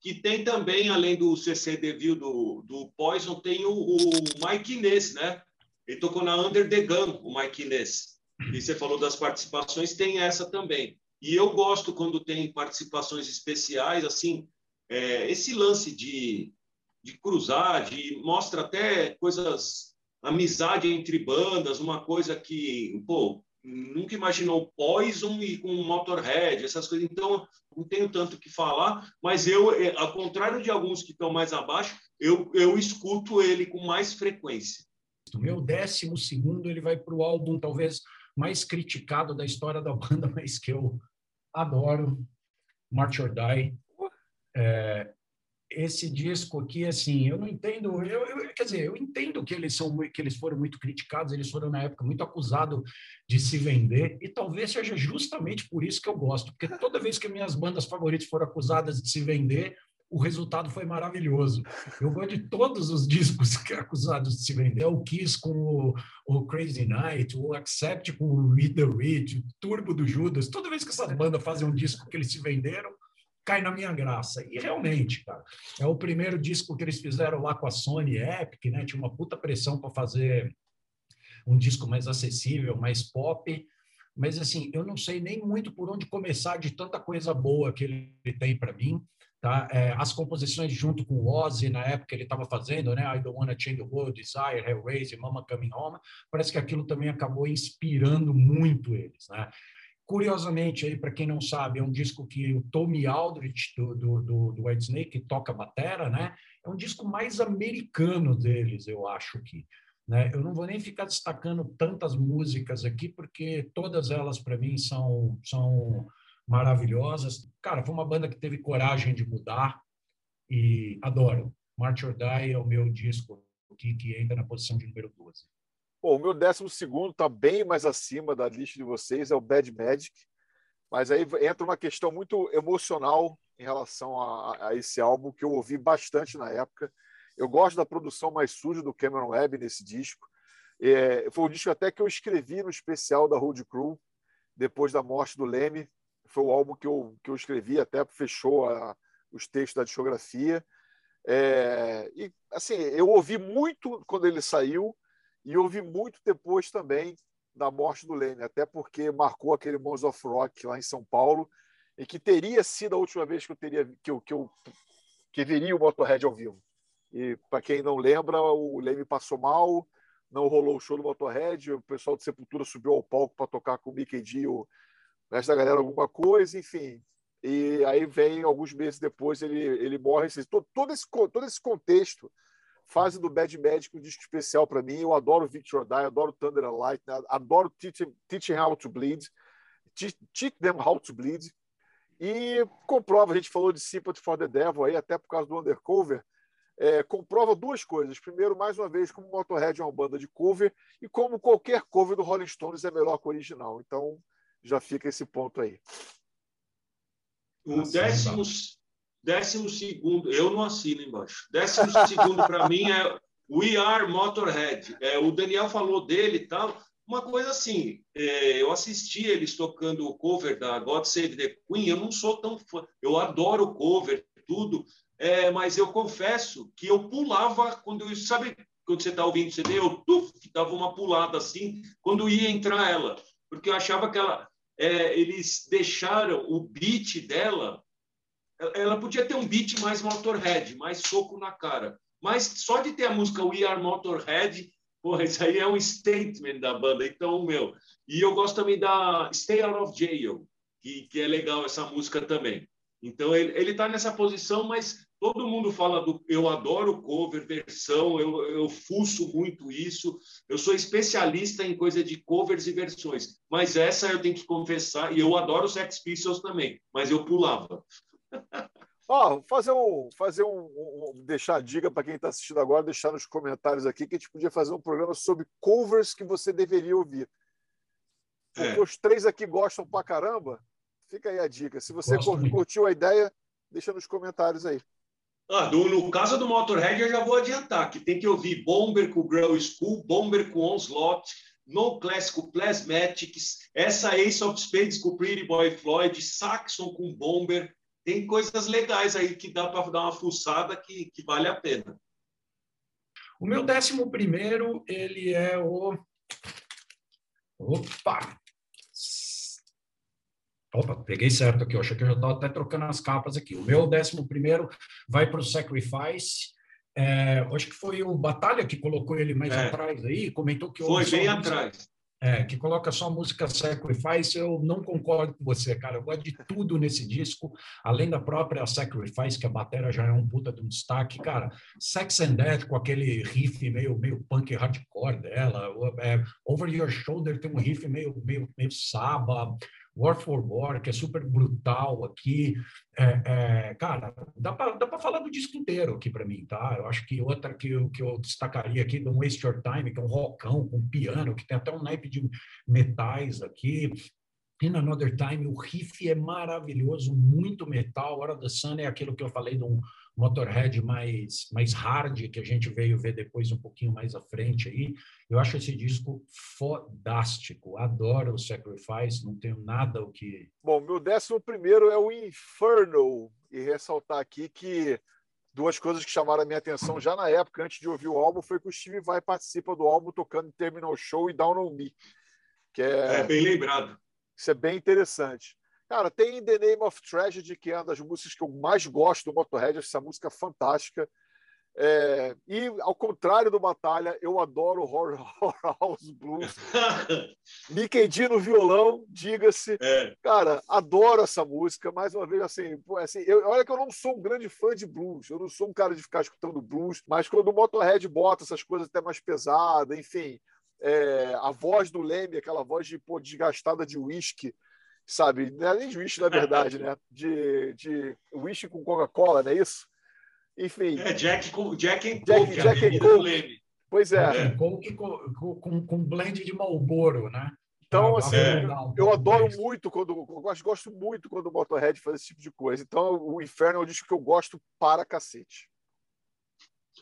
que tem também, além do CC Devil do, do Poison, tem o, o Mike Inez, né? Ele tocou na Under the Gun, o Mike Inez. E você falou das participações, tem essa também. E eu gosto quando tem participações especiais, assim, é, esse lance de, de cruzar, de mostra até coisas, amizade entre bandas, uma coisa que, pô, nunca imaginou Poison e com Motorhead, essas coisas. Então, não tenho tanto o que falar, mas eu, é, ao contrário de alguns que estão mais abaixo, eu, eu escuto ele com mais frequência. O meu décimo segundo ele vai para o álbum talvez mais criticado da história da banda, [laughs] mas que eu adoro, March or Die. É, esse disco aqui, assim, eu não entendo, eu, eu, quer dizer, eu entendo que eles são que eles foram muito criticados, eles foram na época muito acusados de se vender e talvez seja justamente por isso que eu gosto, porque toda vez que minhas bandas favoritas foram acusadas de se vender, o resultado foi maravilhoso. Eu gosto de todos os discos que é acusados de se vender. O Kiss com o, o, Crazy Night, o Accept com o Read the Read, o Turbo do Judas. Toda vez que essas bandas fazem um disco que eles se venderam, cai na minha graça. E realmente, cara, é o primeiro disco que eles fizeram lá com a Sony Epic, né? Tinha uma puta pressão para fazer um disco mais acessível, mais pop. Mas assim, eu não sei nem muito por onde começar de tanta coisa boa que ele tem para mim. Tá? É, as composições junto com o Ozzy, na época ele estava fazendo, né? I Don't Wanna Change the World, Desire, Hellraiser, Mama Coming Home, parece que aquilo também acabou inspirando muito eles, né? Curiosamente, aí para quem não sabe, é um disco que o Tommy Aldrich, do, do, do, do White Snake, toca batera, né? É um disco mais americano deles, eu acho que. Né? Eu não vou nem ficar destacando tantas músicas aqui, porque todas elas, para mim, são, são maravilhosas. Cara, foi uma banda que teve coragem de mudar e adoro. March or Die é o meu disco aqui, que entra na posição de número 12. Bom, o meu décimo segundo está bem mais acima da lista de vocês, é o Bad Magic. Mas aí entra uma questão muito emocional em relação a, a esse álbum, que eu ouvi bastante na época. Eu gosto da produção mais suja do Cameron Webb nesse disco. É, foi o disco até que eu escrevi no especial da Road Crew, depois da morte do Leme foi o álbum que eu, que eu escrevi, até fechou a, os textos da discografia. É, e assim, eu ouvi muito quando ele saiu e ouvi muito depois também da morte do Leme, até porque marcou aquele Mons of Rock lá em São Paulo, e que teria sido a última vez que eu teria que eu, que eu que veria o Motorhead ao vivo. E para quem não lembra, o Leme passou mal, não rolou o show do Motorhead, o pessoal de Sepultura subiu ao palco para tocar com o Mickey D, o resto da galera alguma coisa, enfim. E aí vem, alguns meses depois, ele, ele morre. Assim, todo, esse, todo esse contexto fase do Bad Magic um disco especial para mim. Eu adoro Victor Die, adoro Thunder and Light, né? adoro Teaching, teaching How to Bleed, Teach Them How to Bleed. E comprova, a gente falou de Sympathy for the Devil aí, até por causa do Undercover, é, comprova duas coisas. Primeiro, mais uma vez, como Motorhead é uma banda de cover, e como qualquer cover do Rolling Stones é melhor que o original. Então, já fica esse ponto aí. O décimo, décimo segundo, eu não assino embaixo. Décimo segundo para mim é We Are Motorhead. É, o Daniel falou dele e tal. Uma coisa assim, é, eu assisti eles tocando o cover da God Save the Queen. Eu não sou tão fã, eu adoro o cover, tudo, é, mas eu confesso que eu pulava quando eu sabe quando você está ouvindo CD, eu tuf, dava uma pulada assim quando ia entrar ela porque eu achava que ela, é, eles deixaram o beat dela. Ela podia ter um beat mais Motorhead, mais soco na cara. Mas só de ter a música We Are Motorhead, porra, isso aí é um statement da banda. Então, meu. E eu gosto também da Stay Out of Jail, que, que é legal essa música também. Então, ele está nessa posição, mas Todo mundo fala do. Eu adoro cover, versão, eu, eu fuço muito isso. Eu sou especialista em coisa de covers e versões. Mas essa eu tenho que confessar, e eu adoro Sex Pistols também, mas eu pulava. Ó, oh, fazer um, fazer um, um deixar a dica para quem está assistindo agora, deixar nos comentários aqui que a gente podia fazer um programa sobre covers que você deveria ouvir. É. Os três aqui gostam pra caramba. Fica aí a dica. Se você Gosto curtiu a ideia, deixa nos comentários aí. Ah, do, no caso do Motorhead, eu já vou adiantar que tem que ouvir Bomber com Grow School, Bomber com Onslaught, No Clássico Plasmatics, essa Ace of Spades com Pretty Boy Floyd, Saxon com Bomber, tem coisas legais aí que dá para dar uma fuçada que, que vale a pena. O meu décimo primeiro, ele é o... Opa! Opa, peguei certo aqui, eu achei que eu já estava até trocando as capas aqui. O meu décimo primeiro vai para o Sacrifice, é, acho que foi o Batalha que colocou ele mais é. atrás aí, comentou que... Foi bem atrás. É, que coloca só música Sacrifice, eu não concordo com você, cara. Eu gosto de tudo nesse disco, além da própria Sacrifice, que a bateria já é um puta de um destaque. Cara, Sex and Death, com aquele riff meio, meio punk hardcore dela. É, Over Your Shoulder tem um riff meio, meio, meio saba. War for War, que é super brutal aqui. É, é, cara, dá para falar do disco inteiro aqui para mim, tá? Eu acho que outra que eu, que eu destacaria aqui, do Waste Your Time, que é um rockão com piano, que tem até um naipe de metais aqui. In Another Time, o riff é maravilhoso, muito metal. Hora the Sun é aquilo que eu falei de um Motorhead mais, mais hard, que a gente veio ver depois um pouquinho mais à frente aí. Eu acho esse disco fodástico. Adoro o Sacrifice, não tenho nada o que. Bom, meu décimo primeiro é o Inferno. E ressaltar aqui que duas coisas que chamaram a minha atenção já na época, antes de ouvir o álbum, foi que o Steve Vai participa do álbum tocando Terminal Show e Down on Me. Que é... é bem lembrado. Isso é bem interessante. Cara, tem The Name of Tragedy, que é uma das músicas que eu mais gosto do Motorhead, essa música fantástica. É, e, ao contrário do Batalha, eu adoro Horror, [laughs] horror House Blues. [laughs] Mickey D no violão, diga-se. É. Cara, adoro essa música. Mais uma vez, assim, assim eu, olha que eu não sou um grande fã de blues. Eu não sou um cara de ficar escutando blues. Mas quando o Motorhead bota essas coisas até mais pesadas, enfim, é, a voz do Leme, aquela voz de, pô, desgastada de uísque, sabe? Não é nem de whisky, na [laughs] verdade, né? De, de whisky com Coca-Cola, não é isso? Enfim. É Jack com Jack and Jack, Coke, Jack and Coke. Pois é. é. Coke com, com, com blend de Marlboro, né? Então, assim, é. eu adoro muito quando. Eu gosto, gosto muito quando o Motorhead faz esse tipo de coisa. Então, o Inferno é um disco que eu gosto para cacete.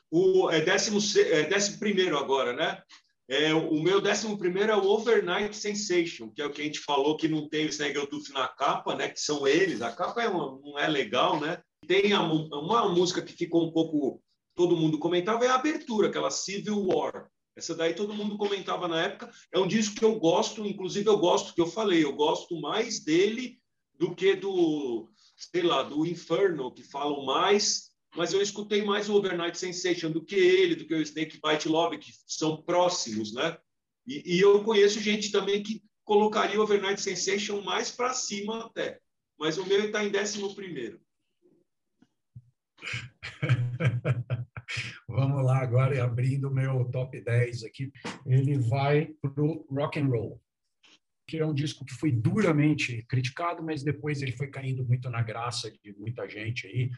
O é décimo, é décimo primeiro agora, né? É, o meu décimo primeiro é o Overnight Sensation, que é o que a gente falou que não tem o Snaggletooth na capa, né? Que são eles. A capa é uma, não é legal, né? Tem a, uma música que ficou um pouco todo mundo comentava é a abertura, aquela Civil War. Essa daí todo mundo comentava na época. É um disco que eu gosto, inclusive eu gosto que eu falei, eu gosto mais dele do que do, sei lá, do Inferno, que falam mais mas eu escutei mais o Overnight Sensation do que ele, do que o Snake Bite Love, que são próximos, né? E, e eu conheço gente também que colocaria o Overnight Sensation mais para cima até, mas o meu está em décimo primeiro. [laughs] Vamos lá agora, abrindo o meu top 10 aqui. Ele vai para o rock and roll que é um disco que foi duramente criticado, mas depois ele foi caindo muito na graça de muita gente aí.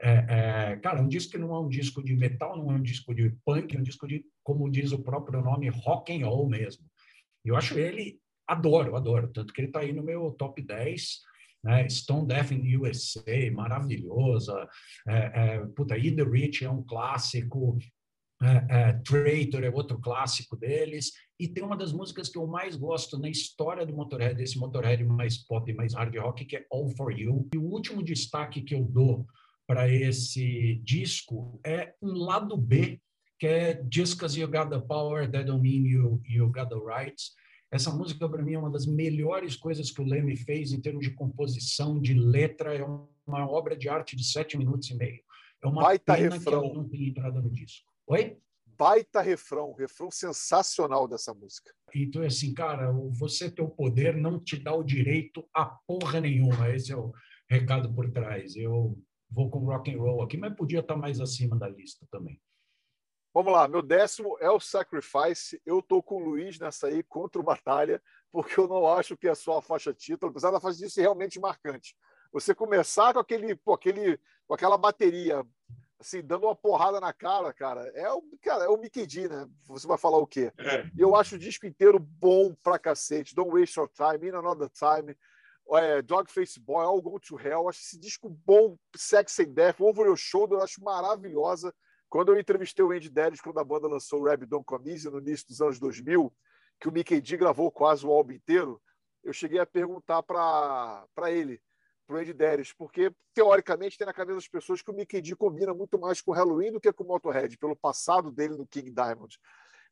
É, é, cara, um disco que não é um disco de metal, não é um disco de punk, é um disco de, como diz o próprio nome, rock and roll mesmo. Eu acho ele, adoro, adoro, tanto que ele está aí no meu top 10, né? Stone Death in USA, maravilhosa. É, é, puta, In the Rich é um clássico. É, é, Traitor é outro clássico deles, e tem uma das músicas que eu mais gosto na história do Motorhead, desse Motorhead mais pop, mais hard rock, que é All For You. E o último destaque que eu dou para esse disco é um lado B, que é Just Cause You Got the Power, That Don't Mean You, you Got the Rights. Essa música, para mim, é uma das melhores coisas que o Leme fez em termos de composição, de letra. É uma obra de arte de sete minutos e meio. É uma Baita pena refrão. que ela não tenha entrado no disco. Oi? Baita refrão, refrão sensacional dessa música. Então, assim, cara, você ter o poder não te dá o direito a porra nenhuma. Esse é o recado por trás. Eu vou com rock and roll aqui, mas podia estar mais acima da lista também. Vamos lá, meu décimo é o Sacrifice. Eu tô com o Luiz nessa aí contra o Batalha, porque eu não acho que é só a faixa título, apesar da faixa título ser realmente marcante. Você começar com aquele, pô, aquele, com aquela bateria assim, dando uma porrada na cara, cara. É o, cara, é o Mickey D, né? Você vai falar o quê? É. Eu acho o disco inteiro bom pra cacete. Don't Waste Your Time, In Another Time, é, Dogface Boy, All Go to Hell. Eu acho esse disco bom, Sex and Death, Over Your Shoulder, eu acho maravilhosa. Quando eu entrevistei o Andy Dennis, quando a banda lançou o Rabidon Comise no início dos anos 2000, que o Mickey D gravou quase o álbum inteiro, eu cheguei a perguntar para ele, para o Andy porque teoricamente tem na cabeça das pessoas que o Mickey D combina muito mais com o Halloween do que com o Motorhead, pelo passado dele no King Diamond.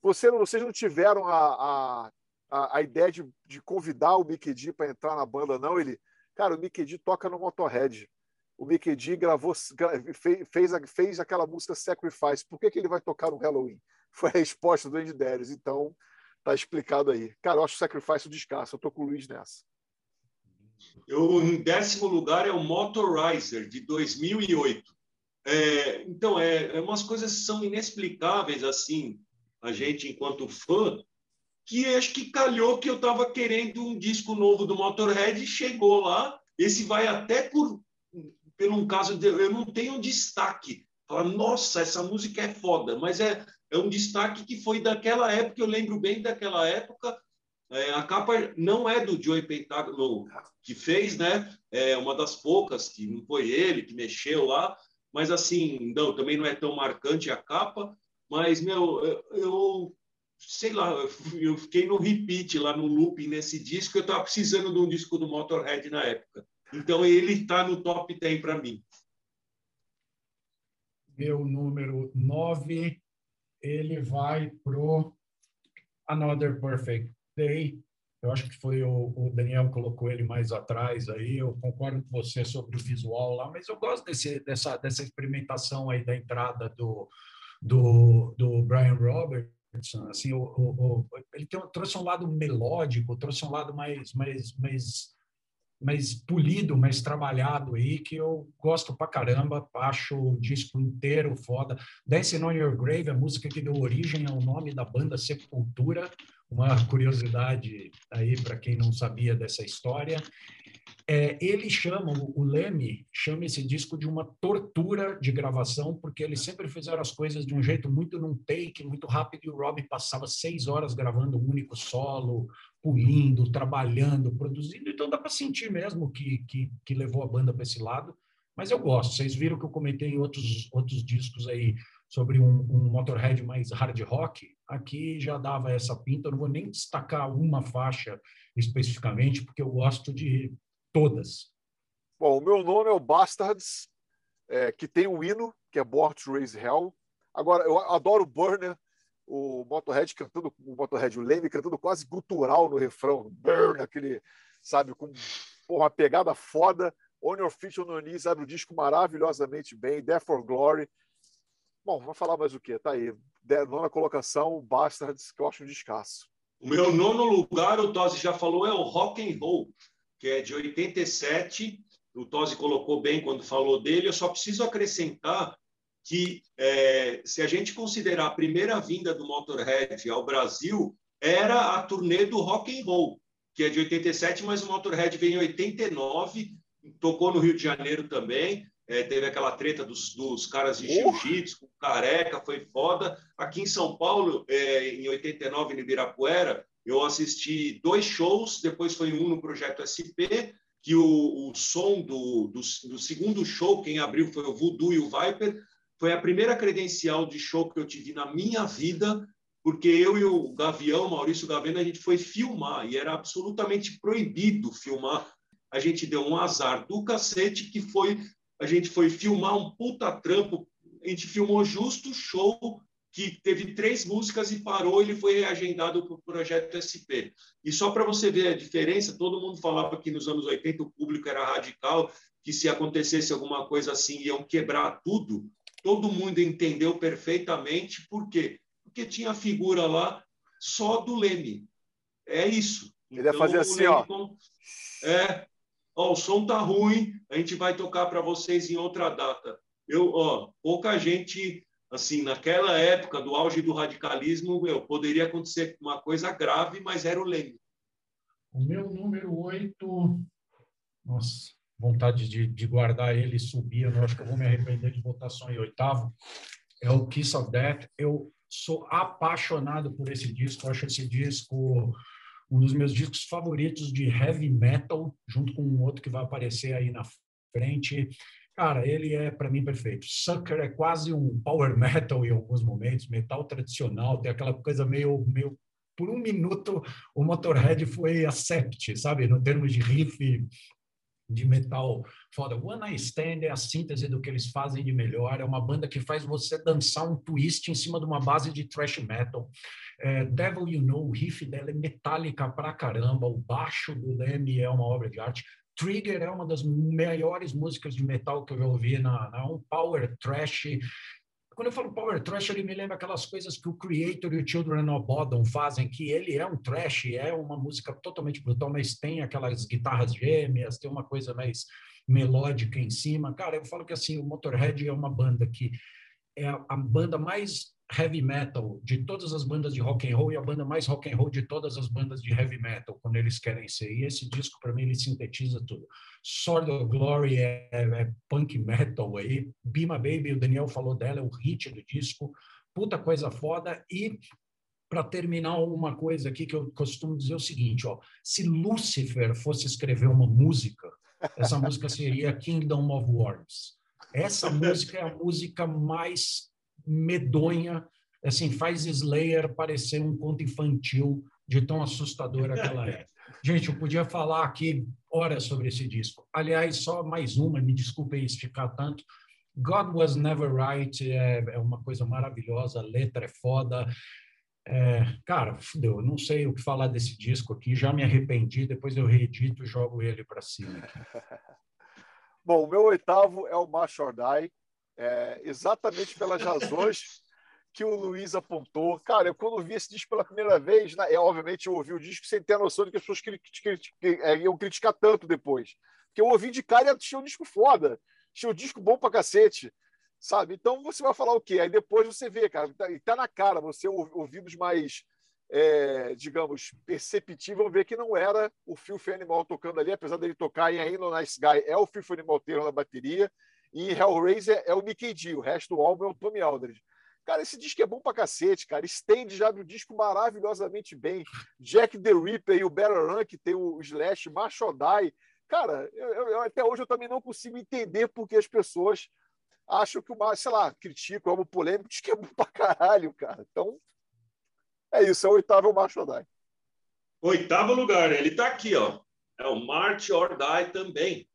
Você, vocês não tiveram a, a, a ideia de, de convidar o Mickey D para entrar na banda, não? Ele, cara, o Mickey D toca no Motorhead. O Mickey D gravou, fez, fez, fez aquela música Sacrifice. Por que, que ele vai tocar no Halloween? [laughs] Foi a resposta do Andy Darius. Então, tá explicado aí. Cara, eu acho o Sacrifice um descasso. Eu tô com o Luiz nessa. Eu, em décimo lugar é o Motorizer, de 2008. É, então, é, é umas coisas que são inexplicáveis, assim, a gente, enquanto fã, que acho que calhou que eu estava querendo um disco novo do Motorhead e chegou lá. Esse vai até por pelo um caso de eu não tenho um destaque. Fala, nossa, essa música é foda, mas é, é um destaque que foi daquela época, eu lembro bem daquela época. É, a capa não é do Joey Pentagon que fez, né? É uma das poucas que não foi ele que mexeu lá, mas assim, não, também não é tão marcante a capa. Mas meu, eu, eu sei lá, eu fiquei no repeat lá no looping nesse disco. Eu estava precisando de um disco do Motorhead na época. Então, ele está no top 10 para mim. Meu número 9, ele vai pro Another Perfect Day. Eu acho que foi o, o, Daniel colocou ele mais atrás aí. Eu concordo com você sobre o visual lá, mas eu gosto desse, dessa, dessa experimentação aí da entrada do, do, do Brian Robertson. Assim, o, o ele tem, trouxe um lado melódico, trouxe um lado mais, mais, mais mais polido, mais trabalhado aí, que eu gosto pra caramba, acho o disco inteiro foda. Dancing on Your Grave, a música que deu origem ao nome da banda Sepultura, uma curiosidade aí para quem não sabia dessa história. É, ele chama, o Leme chama esse disco de uma tortura de gravação, porque eles sempre fizeram as coisas de um jeito muito num take, muito rápido, e o Rob passava seis horas gravando um único solo, pulindo, trabalhando, produzindo, então dá para sentir mesmo que, que, que levou a banda para esse lado, mas eu gosto. Vocês viram que eu comentei em outros, outros discos aí sobre um, um Motorhead mais hard rock, aqui já dava essa pinta, eu não vou nem destacar uma faixa especificamente, porque eu gosto de todas. Bom, o meu nome é o Bastards, é, que tem um hino, que é Born to Raise Hell. Agora, eu adoro o Burner, o Motorhead cantando, o Motorhead, o Leme cantando quase gutural no refrão. Burn, aquele, sabe, com porra, uma pegada foda. On Your Feet, On Your Knees abre o disco maravilhosamente bem. Death for Glory. Bom, vamos falar mais o quê? Tá aí. Nona colocação, Bastards, que eu acho um descasso. O meu nono lugar, o Tosi já falou, é o Rock and Roll que é de 87. O Tosi colocou bem quando falou dele. Eu só preciso acrescentar que, é, se a gente considerar a primeira vinda do Motorhead ao Brasil, era a turnê do Rock and Roll, que é de 87, mas o Motorhead veio em 89, tocou no Rio de Janeiro também. É, teve aquela treta dos, dos caras de jiu-jitsu, careca, foi foda. Aqui em São Paulo, é, em 89, no Ibirapuera, eu assisti dois shows, depois foi um no Projeto SP, que o, o som do, do, do, segundo show, quem abriu foi o Voodoo e o Viper. Foi a primeira credencial de show que eu tive na minha vida, porque eu e o Gavião, Maurício Gavena, a gente foi filmar e era absolutamente proibido filmar. A gente deu um azar do cacete que foi a gente foi filmar um puta trampo. A gente filmou justo o show que teve três músicas e parou, ele foi reagendado para o projeto SP. E só para você ver a diferença, todo mundo falava que nos anos 80 o público era radical, que se acontecesse alguma coisa assim iam quebrar tudo. Todo mundo entendeu perfeitamente por quê? Porque tinha a figura lá só do Leme. É isso. Ele então, ia fazer assim, ó. É, ó, o som tá ruim, a gente vai tocar para vocês em outra data. Eu, ó, pouca gente assim, naquela época do auge do radicalismo, meu, poderia acontecer uma coisa grave, mas era o Leme. O meu número 8, nossa, vontade de, de guardar ele e subir, eu não acho que eu vou me arrepender de botar só em oitavo, é o Kiss of Death. Eu sou apaixonado por esse disco, eu acho esse disco um dos meus discos favoritos de heavy metal, junto com um outro que vai aparecer aí na frente. Cara, ele é para mim perfeito. Sucker é quase um power metal em alguns momentos, metal tradicional, tem aquela coisa meio, meio por um minuto o Motorhead foi accept, sabe, no termos de riff de metal foda. One Night Stand é a síntese do que eles fazem de melhor. É uma banda que faz você dançar um twist em cima de uma base de thrash metal. É, Devil You Know, o riff dela é metálica pra caramba. O baixo do Leme é uma obra de arte. Trigger é uma das maiores músicas de metal que eu já ouvi na, na um power trash quando eu falo power trash, ele me lembra aquelas coisas que o Creator e o Children of Bodom fazem, que ele é um trash, é uma música totalmente brutal, mas tem aquelas guitarras gêmeas, tem uma coisa mais melódica em cima. Cara, eu falo que assim, o Motorhead é uma banda que é a banda mais heavy metal de todas as bandas de rock and roll e a banda mais rock and roll de todas as bandas de heavy metal quando eles querem ser. E esse disco para mim ele sintetiza tudo. Sword of Glory é, é, punk metal aí, Bima Baby, o Daniel falou dela, é o hit do disco, puta coisa foda e para terminar uma coisa aqui que eu costumo dizer o seguinte, ó, se Lucifer fosse escrever uma música, essa música seria Kingdom of Worms. Essa música é a música mais medonha, assim, faz Slayer parecer um conto infantil de tão assustadora que ela é. [laughs] Gente, eu podia falar aqui horas sobre esse disco. Aliás, só mais uma, me desculpem esticar tanto. God Was Never Right é, é uma coisa maravilhosa, a letra é foda. É, cara, fudeu, não sei o que falar desse disco aqui, já me arrependi, depois eu reedito e jogo ele para cima. [laughs] Bom, o meu oitavo é o Macho or Die, é, exatamente pelas razões que o Luiz apontou. Cara, eu quando vi esse disco pela primeira vez, né, é, obviamente eu ouvi o disco sem ter a noção de que as pessoas cri cri é, iam criticar tanto depois. Porque eu ouvi de cara e tinha um disco foda, tinha um disco bom pra cacete, sabe? Então você vai falar o quê? Aí depois você vê, cara, tá, e tá na cara, você ouvidos mais, é, digamos, perceptível, ver que não era o Phil Animal tocando ali, apesar dele tocar em Ain't No Nice Guy, é o Phil Animal tendo na bateria, e Hellraiser é o Mickey D, o resto do álbum é o Tommy Aldridge. Cara, esse disco é bom pra cacete, cara. Stand já abre o disco maravilhosamente bem. Jack the Ripper e o Better Run, que tem o Slash, Machodai. Cara, eu, eu, até hoje eu também não consigo entender porque as pessoas acham que o sei lá, criticam, é polêmico, diz que é bom pra caralho, cara. Então, é isso, é o oitavo Machodai. Oitavo lugar, ele tá aqui, ó. É o March or Die também.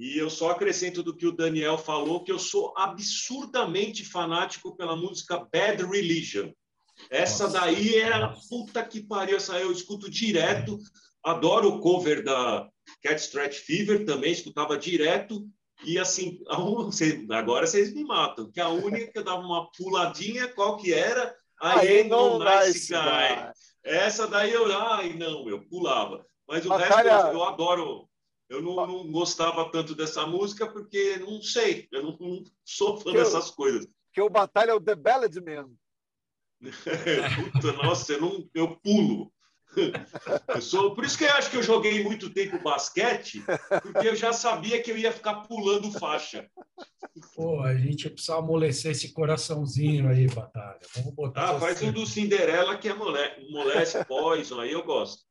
E eu só acrescento do que o Daniel falou, que eu sou absurdamente fanático pela música Bad Religion. Essa Nossa. daí é a puta que pariu, essa eu escuto direto. Adoro o cover da Cat Stretch Fever, também escutava direto. E assim, [laughs] agora vocês me matam, que a única que eu dava uma puladinha, qual que era? Aí não nice guy. guy. Essa daí eu, ai não, eu pulava. Mas o Batalha... resto eu adoro eu não, não, gostava tanto dessa música porque não sei, eu não, não sou fã que dessas eu, coisas. Que o Batalha é o The Ballad Man. [laughs] Puta, nossa, eu, não, eu pulo. [laughs] Eu sou, por isso que eu acho que eu joguei muito tempo basquete, porque eu já sabia que eu ia ficar pulando faixa. Pô, a gente precisa amolecer esse coraçãozinho aí, Batalha. Vamos botar. Ah, faz um do Cinderela que é mole, moleste Poison, aí eu gosto.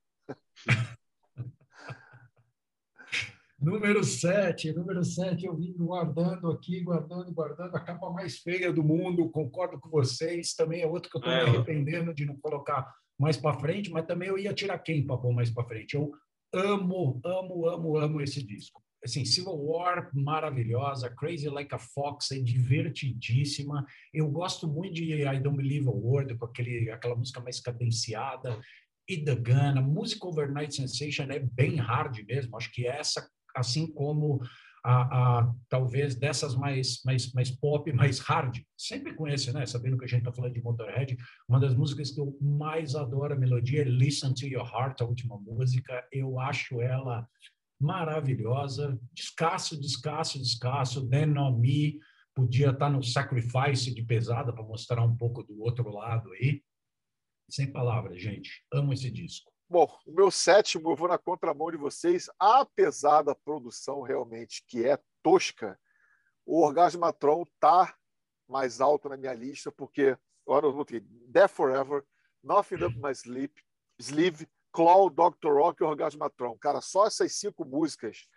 Número 7, número 7, eu vim guardando aqui, guardando, guardando, a capa mais feia do mundo, concordo com vocês, também é outro que eu estou é, me arrependendo de não colocar mais para frente, mas também eu ia tirar quem para pôr mais para frente. Eu amo, amo, amo, amo esse disco. Assim, Civil War, maravilhosa, Crazy Like a Fox, é divertidíssima. Eu gosto muito de I Don't Believe a Word, com aquele, aquela música mais cadenciada. E The Gun, a música Overnight Sensation é bem hard mesmo, acho que essa assim como a, a, talvez dessas mais, mais, mais pop, [laughs] mais hard. Sempre conhece, né? Sabendo que a gente está falando de Motorhead, uma das músicas que eu mais adoro a melodia é Listen to Your Heart, a última música. Eu acho ela maravilhosa. Descasso, descasso, descasso. Me podia estar tá no Sacrifice de pesada para mostrar um pouco do outro lado aí. Sem palavras, gente. Amo esse disco. Bom, o meu sétimo, eu vou na contramão de vocês, apesar da produção realmente que é tosca, o Orgasmatron tá mais alto na minha lista, porque agora eu botei Death Forever, Nothing Up My Sleep, Sleeve, Claw, Dr. Rock e Orgasmatron. Cara, só essas cinco músicas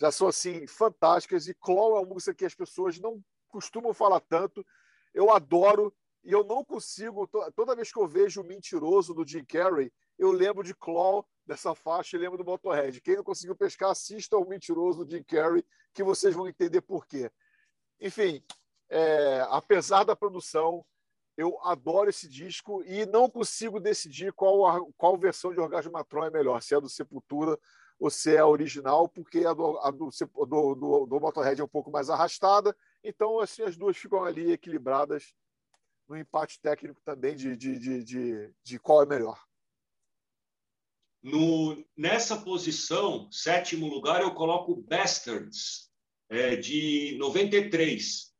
já são assim fantásticas e Claw é uma música que as pessoas não costumam falar tanto. Eu adoro e eu não consigo, toda vez que eu vejo o mentiroso do Jim Carrey, eu lembro de Claw dessa faixa e lembro do Motorhead. Quem não conseguiu pescar, assista ao mentiroso Jim Carrey, que vocês vão entender por quê. Enfim, é, apesar da produção, eu adoro esse disco e não consigo decidir qual, a, qual versão de Orgasmo Matron é melhor, se é do Sepultura ou se é a original, porque a do, a do, do, do, do Motorhead é um pouco mais arrastada. Então, assim, as duas ficam ali equilibradas no empate técnico também de, de, de, de, de qual é melhor. No, nessa posição, sétimo lugar, eu coloco Bastards, é, de 93.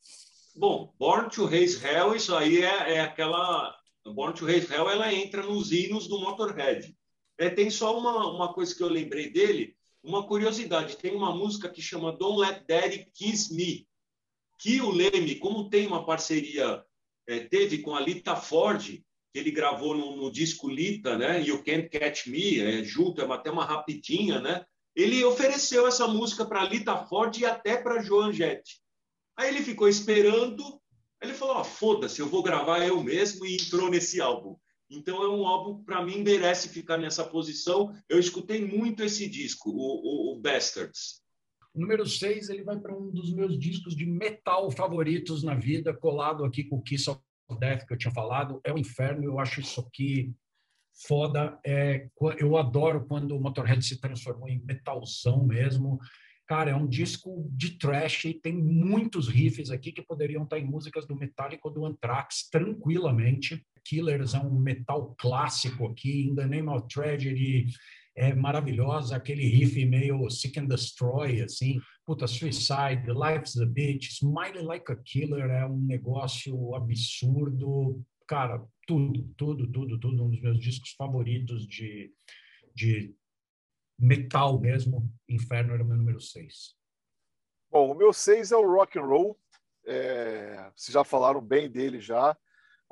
Bom, Born to Raise Hell, isso aí é, é aquela. Born to Raise Hell, ela entra nos hinos do Motorhead. É, tem só uma, uma coisa que eu lembrei dele, uma curiosidade. Tem uma música que chama Don't Let Daddy Kiss Me, que o Leme, como tem uma parceria, é, teve com a Lita Ford, que ele gravou no, no disco Lita, né? You Can't Catch Me, é, junto, é até uma rapidinha, né? Ele ofereceu essa música para Lita Ford e até para Joan Jett. Aí ele ficou esperando, ele falou: oh, foda-se, eu vou gravar eu mesmo, e entrou nesse álbum. Então é um álbum para mim merece ficar nessa posição. Eu escutei muito esse disco, o, o, o Bastards. Número 6 ele vai para um dos meus discos de metal favoritos na vida, colado aqui com o Kiss of Death que eu tinha falado. É o Inferno, eu acho isso aqui foda. É, eu adoro quando o Motorhead se transformou em metalzão mesmo. Cara, é um disco de trash e tem muitos riffs aqui que poderiam estar em músicas do Metallica ou do Anthrax tranquilamente. Killers é um metal clássico aqui, In the Name of Tragedy é maravilhosa, aquele riff meio Seek and Destroy, assim, puta, Suicide, Life's a Bitch, Smile Like a Killer é um negócio absurdo, cara, tudo, tudo, tudo, tudo, um dos meus discos favoritos de, de metal mesmo, Inferno era o meu número 6. Bom, o meu 6 é o Rock and Roll, é, vocês já falaram bem dele já,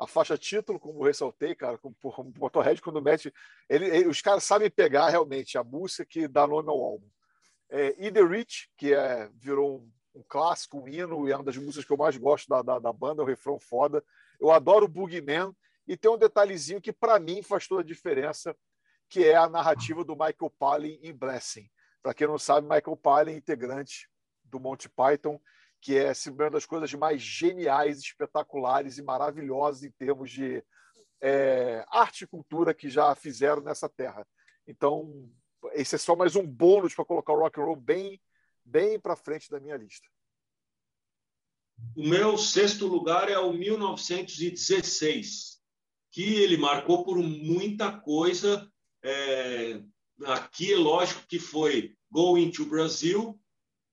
a faixa título, como ressaltei, cara, como o Motorhead, quando mete. Ele, ele, os caras sabem pegar realmente a música que dá nome ao álbum. É, e The Rich, que é, virou um, um, clássico, um hino, e é uma das músicas que eu mais gosto da, da, da banda, o refrão foda. Eu adoro o Boogeyman, e tem um detalhezinho que, para mim, faz toda a diferença, que é a narrativa do Michael Palin em Blessing. Para quem não sabe, Michael Palin, integrante do Monty Python, que é uma das coisas mais geniais, espetaculares e maravilhosas em termos de é, arte e cultura que já fizeram nessa terra. Então, esse é só mais um bônus para colocar o rock and roll bem, bem para frente da minha lista. O meu sexto lugar é o 1916, que ele marcou por muita coisa. É, aqui lógico que foi Going to Brazil,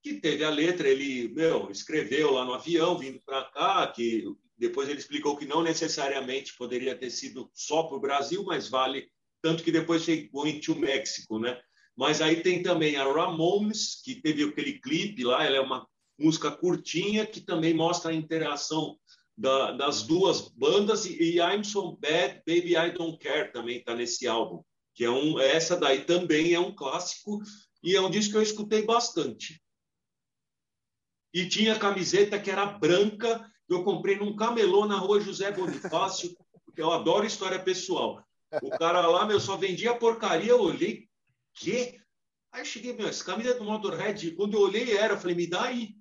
que teve a letra, ele meu, escreveu lá no avião, vindo para cá, que depois ele explicou que não necessariamente poderia ter sido só para o Brasil, mas vale, tanto que depois chegou em Tio México, né? Mas aí tem também a Ramones, que teve aquele clipe lá, ela é uma música curtinha que também mostra a interação da, das duas bandas e, e, I'm So Bad, Baby I Don't Care também está nesse álbum, que é um, essa daí também é um clássico e é um disco que eu escutei bastante e tinha camiseta que era branca, que eu comprei num camelô na rua José Bonifácio, [laughs] porque eu adoro história pessoal. O cara lá, meu, só vendia porcaria, eu olhei, quê? Aí cheguei, meu, essa camisa do Motorhead, quando eu olhei era, eu falei, me dá aí.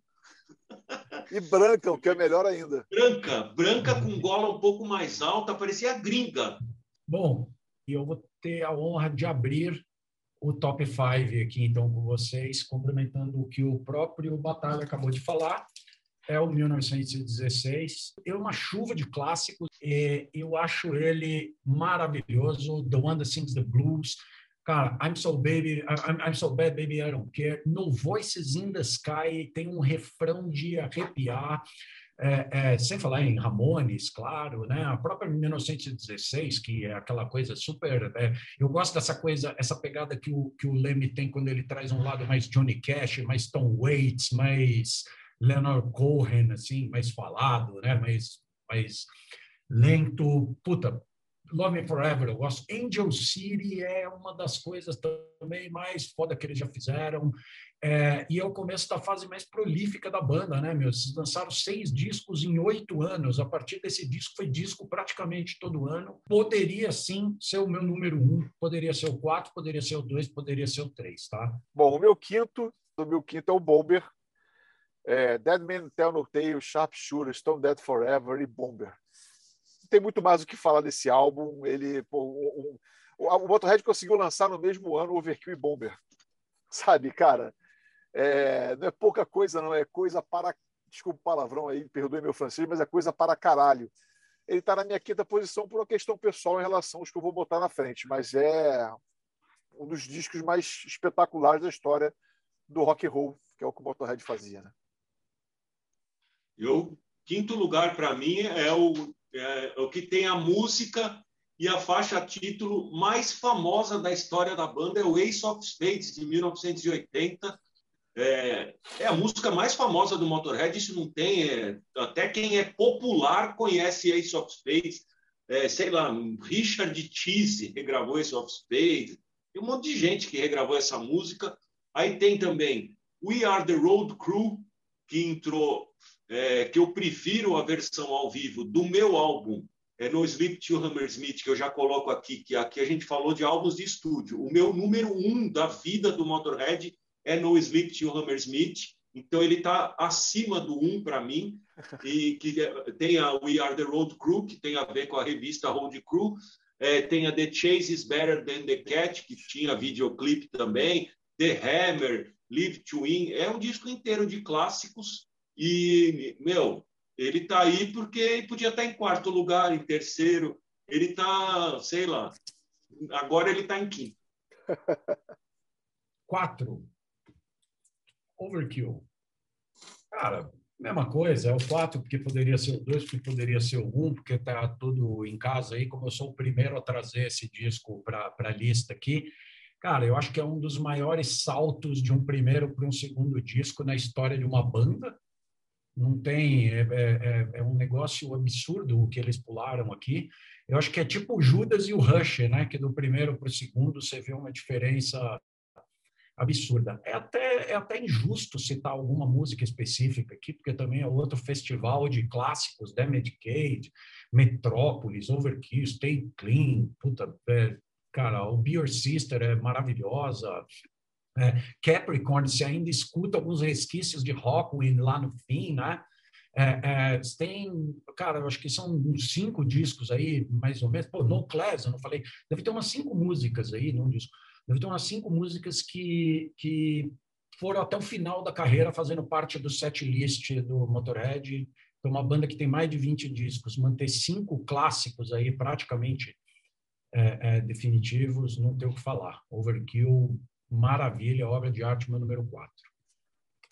E branca, o que é melhor ainda. Branca, branca com gola um pouco mais alta, parecia gringa. Bom, e eu vou ter a honra de abrir o top 5 aqui, então, com vocês, complementando o que o próprio Batalha acabou de falar. É o 1916. É uma chuva de clássicos. E eu acho ele maravilhoso. The One That Sings the Blues. Cara, I'm So Baby, I'm, I'm So Bad Baby I Don't Care. No Voices in the Sky tem um refrão de arrepiar é, é, sem falar em Ramones, claro, né? A própria 1916, que é aquela coisa super. É, eu gosto dessa coisa, essa pegada que o, que o Leme tem quando ele traz um lado mais Johnny Cash, mais Tom Waits, mais Leonard Cohen, assim, mais falado, né? Mais, mais lento. Puta, Love Me Forever, eu gosto. Angel City é uma das coisas também mais foda que eles já fizeram. É, e é o começo da fase mais prolífica da banda, né, meu? Eles lançaram seis discos em oito anos. A partir desse disco, foi disco praticamente todo ano. Poderia sim ser o meu número um, poderia ser o quatro, poderia ser o dois, poderia ser o três, tá? Bom, o meu quinto, o meu quinto é o Bomber. É, Dead Man Tell No Tale, Sharpshooter, Stone Dead Forever e Bomber. Tem muito mais o que falar desse álbum. Ele, pô, o, o, o Motorhead conseguiu lançar no mesmo ano Overkill e Bomber. [laughs] Sabe, cara? É, não é pouca coisa, não, é coisa para. Desculpa o palavrão aí, perdoe meu francês, mas é coisa para caralho. Ele está na minha quinta posição por uma questão pessoal em relação aos que eu vou botar na frente, mas é um dos discos mais espetaculares da história do rock and roll, que é o que o Motorhead fazia. Né? Eu, quinto lugar para mim é o, é, é o que tem a música e a faixa título mais famosa da história da banda é o Ace of Spades, de 1980, é, é, a música mais famosa do Motorhead, isso não tem. É, até quem é popular conhece Ace of Spades. É, sei lá, Richard Cheese regravou Ace of Spades. Tem um monte de gente que regravou essa música. Aí tem também We Are the Road Crew, que entrou, é, que eu prefiro a versão ao vivo do meu álbum, é no Sleep to Hammersmith, que eu já coloco aqui, que aqui a gente falou de álbuns de estúdio. O meu número um da vida do Motorhead é no Sleep to Hammersmith, então ele está acima do 1 para mim, e que tem a We Are the Road Crew, que tem a ver com a revista Road Crew, é, tem a The Chase is Better Than the Cat, que tinha videoclipe também, The Hammer, Live to Win, é um disco inteiro de clássicos, e, meu, ele está aí porque podia estar tá em quarto lugar, em terceiro, ele está, sei lá, agora ele está em quinto. [laughs] Quatro. Overkill. Cara, mesma coisa, é o 4 porque poderia ser o 2, porque poderia ser o 1, porque está tudo em casa aí, como eu sou o primeiro a trazer esse disco para a lista aqui. Cara, eu acho que é um dos maiores saltos de um primeiro para um segundo disco na história de uma banda. Não tem, é, é, é, é um negócio absurdo o que eles pularam aqui. Eu acho que é tipo o Judas e o Rush, né? Que do primeiro para o segundo você vê uma diferença absurda. É até, é até injusto citar alguma música específica aqui, porque também é outro festival de clássicos, The Medicaid, Metrópolis, Overkill, Stay Clean, puta, é, cara, o Be Your Sister é maravilhosa, é, Capricorn, se ainda escuta alguns resquícios de Rockwell lá no fim, né? É, é, tem, cara, eu acho que são uns cinco discos aí, mais ou menos. Pô, No Class, eu não falei, deve ter umas cinco músicas aí num disco. Deve ter umas cinco músicas que, que foram até o final da carreira fazendo parte do set list do Motorhead. É uma banda que tem mais de 20 discos. Manter cinco clássicos aí praticamente é, é, definitivos, não tem o que falar. Overkill, maravilha, obra de arte, meu número 4.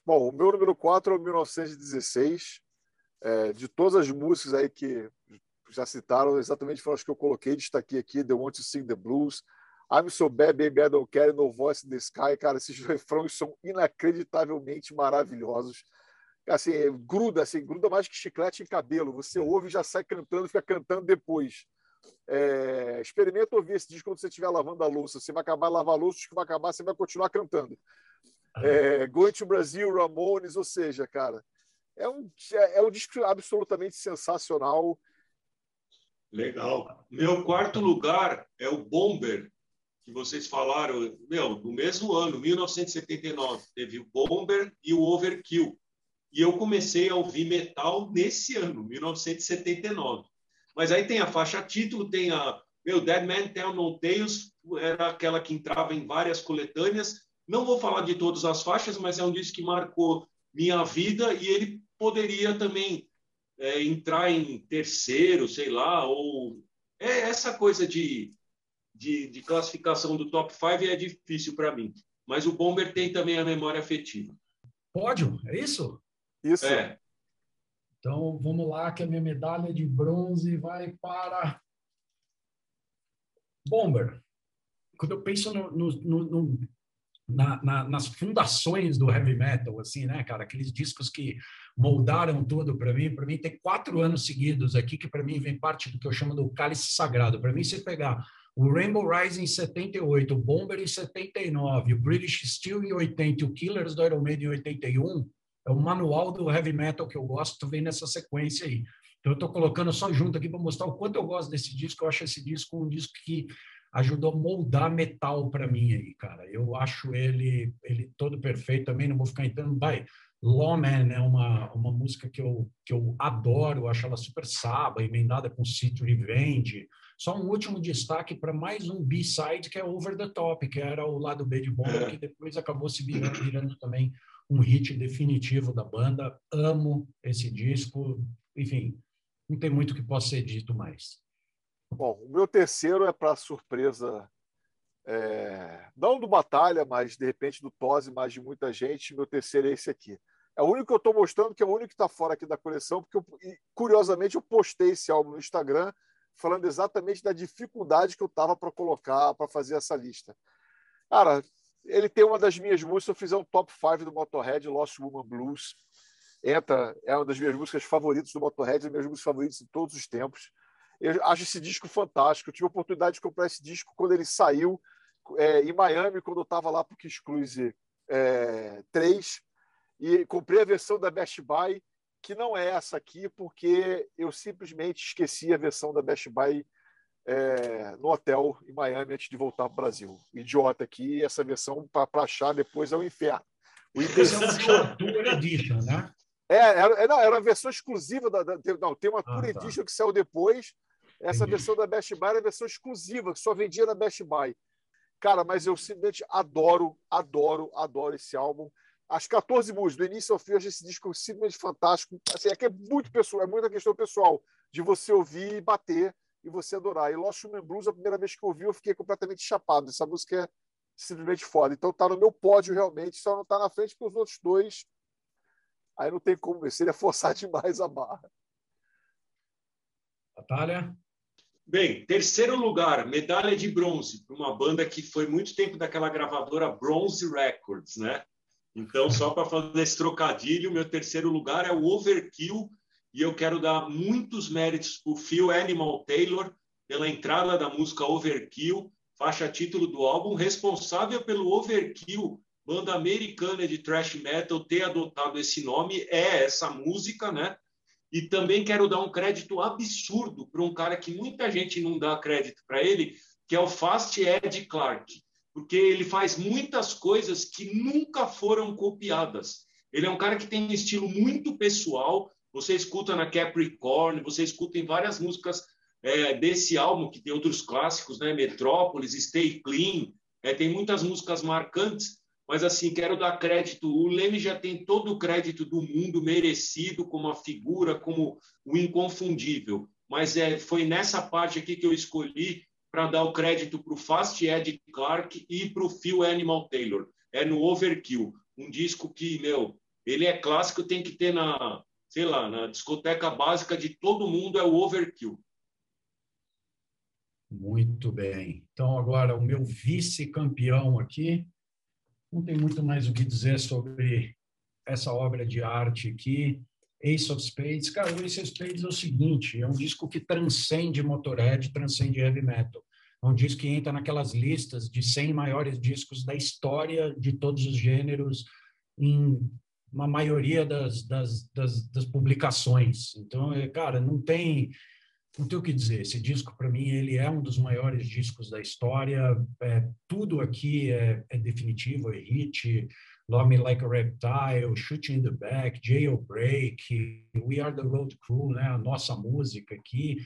Bom, o meu número 4 é o 1916. É, de todas as músicas aí que já citaram, exatamente foram as que eu coloquei, destaquei aqui, The Want to Sing the Blues, I'm So Bad, Baby I Don't Care, No Voice in the Sky. Cara, esses [laughs] refrões são inacreditavelmente maravilhosos. Assim, gruda, assim, gruda mais que chiclete em cabelo. Você ouve e já sai cantando, fica cantando depois. É, experimenta ouvir esse disco quando você estiver lavando a louça. Você vai acabar lavar a louça, o disco vai acabar, você vai continuar cantando. É, Going to Brasil, Ramones, ou seja, cara, é um, é, é um disco absolutamente sensacional. Legal. Meu quarto lugar é o Bomber, que vocês falaram, meu, no mesmo ano, 1979, teve o Bomber e o Overkill. E eu comecei a ouvir metal nesse ano, 1979. Mas aí tem a faixa título, tem a meu Dead Man Tell No Tales, era aquela que entrava em várias coletâneas. Não vou falar de todas as faixas, mas é um disco que marcou minha vida e ele poderia também é, entrar em terceiro, sei lá, ou é essa coisa de de, de classificação do top 5 é difícil para mim. Mas o Bomber tem também a memória afetiva. Pódio, é isso? Isso. É. Então vamos lá, que a minha medalha de bronze vai para Bomber. Quando eu penso no, no, no, na, na, nas fundações do heavy metal, assim, né, cara? Aqueles discos que moldaram tudo para mim. Para mim, tem quatro anos seguidos aqui que, para mim, vem parte do que eu chamo do cálice sagrado. Para mim, se pegar o Rainbow Rising em 78, o Bomber em 79, o British Steel em 80 o Killers do Iron Maiden em 81, é o manual do heavy metal que eu gosto, vem nessa sequência aí. Então, eu estou colocando só junto aqui para mostrar o quanto eu gosto desse disco. Eu acho esse disco um disco que ajudou a moldar metal para mim aí, cara. Eu acho ele ele todo perfeito também, não vou ficar entrando, vai. Lawman é uma, uma música que eu, que eu adoro, acho ela super saba, emendada com City Revenge. Só um último destaque para mais um B-side que é Over the Top, que era o lado B de Bomba, é. que depois acabou se virando, virando também um hit definitivo da banda. Amo esse disco, enfim, não tem muito que possa ser dito mais. Bom, o meu terceiro é para surpresa, é, não do Batalha, mas de repente do Tose, mas de muita gente. Meu terceiro é esse aqui. É o único que eu estou mostrando, que é o único que está fora aqui da coleção, porque eu, curiosamente eu postei esse álbum no Instagram falando exatamente da dificuldade que eu estava para colocar, para fazer essa lista. Cara, ele tem uma das minhas músicas, eu fiz um top 5 do Motorhead, Lost Woman Blues. Entra, é uma das minhas músicas favoritas do Motorhead, das minhas músicas favoritas de todos os tempos. Eu acho esse disco fantástico. Eu tive a oportunidade de comprar esse disco quando ele saiu é, em Miami, quando eu estava lá para o Cruise é, 3. E comprei a versão da Best Buy, que não é essa aqui, porque eu simplesmente esqueci a versão da Best Buy é, no hotel em Miami antes de voltar para o Brasil. Idiota aqui, essa versão para achar depois é o um inferno. O Tour Edition, né? É, era, é, não, era a versão exclusiva da. da não, tem uma ah, Tour tá. Edition que saiu depois, essa Entendi. versão da Best Buy era a versão exclusiva, que só vendia na Best Buy. Cara, mas eu simplesmente adoro, adoro, adoro esse álbum. As 14 músicas, do início ao fim, eu acho esse disco simplesmente fantástico. Assim, é que é muito pessoal, é muita questão pessoal de você ouvir e bater e você adorar. E Lost Human Blues, a primeira vez que eu ouvi, eu fiquei completamente chapado. Essa música é simplesmente foda. Então tá no meu pódio realmente, só não tá na frente porque os outros dois. Aí não tem como, seria forçar [laughs] demais a barra. Natália? Bem, terceiro lugar, medalha de bronze, para uma banda que foi muito tempo daquela gravadora Bronze Records, né? Então, só para fazer esse trocadilho, meu terceiro lugar é o Overkill, e eu quero dar muitos méritos para o Phil Animal Taylor pela entrada da música Overkill, faixa título do álbum, responsável pelo Overkill, banda americana de thrash metal, ter adotado esse nome, é essa música, né? E também quero dar um crédito absurdo para um cara que muita gente não dá crédito para ele, que é o Fast Ed Clark, porque ele faz muitas coisas que nunca foram copiadas. Ele é um cara que tem um estilo muito pessoal. Você escuta na Capricorn, você escuta em várias músicas é, desse álbum, que tem outros clássicos, né? Metrópolis, Stay Clean, é, tem muitas músicas marcantes mas assim, quero dar crédito. O Leme já tem todo o crédito do mundo merecido como a figura, como o inconfundível. Mas é, foi nessa parte aqui que eu escolhi para dar o crédito para o Fast Ed Clark e para o Phil Animal Taylor. É no Overkill, um disco que, meu, ele é clássico, tem que ter na, sei lá, na discoteca básica de todo mundo, é o Overkill. Muito bem. Então, agora, o meu vice-campeão aqui não tem muito mais o que dizer sobre essa obra de arte aqui. Ace of Spades, cara, o Ace of Spades é o seguinte, é um disco que transcende Motorhead, transcende heavy metal. É um disco que entra naquelas listas de 100 maiores discos da história de todos os gêneros, em uma maioria das, das, das, das publicações. Então, é, cara, não tem não tenho o que dizer. Esse disco, para mim, ele é um dos maiores discos da história. É, tudo aqui é, é, definitivo, é hit. Love Me Like a Reptile, Shooting in the Back, Jailbreak, We Are the Road Crew, né? a nossa música aqui.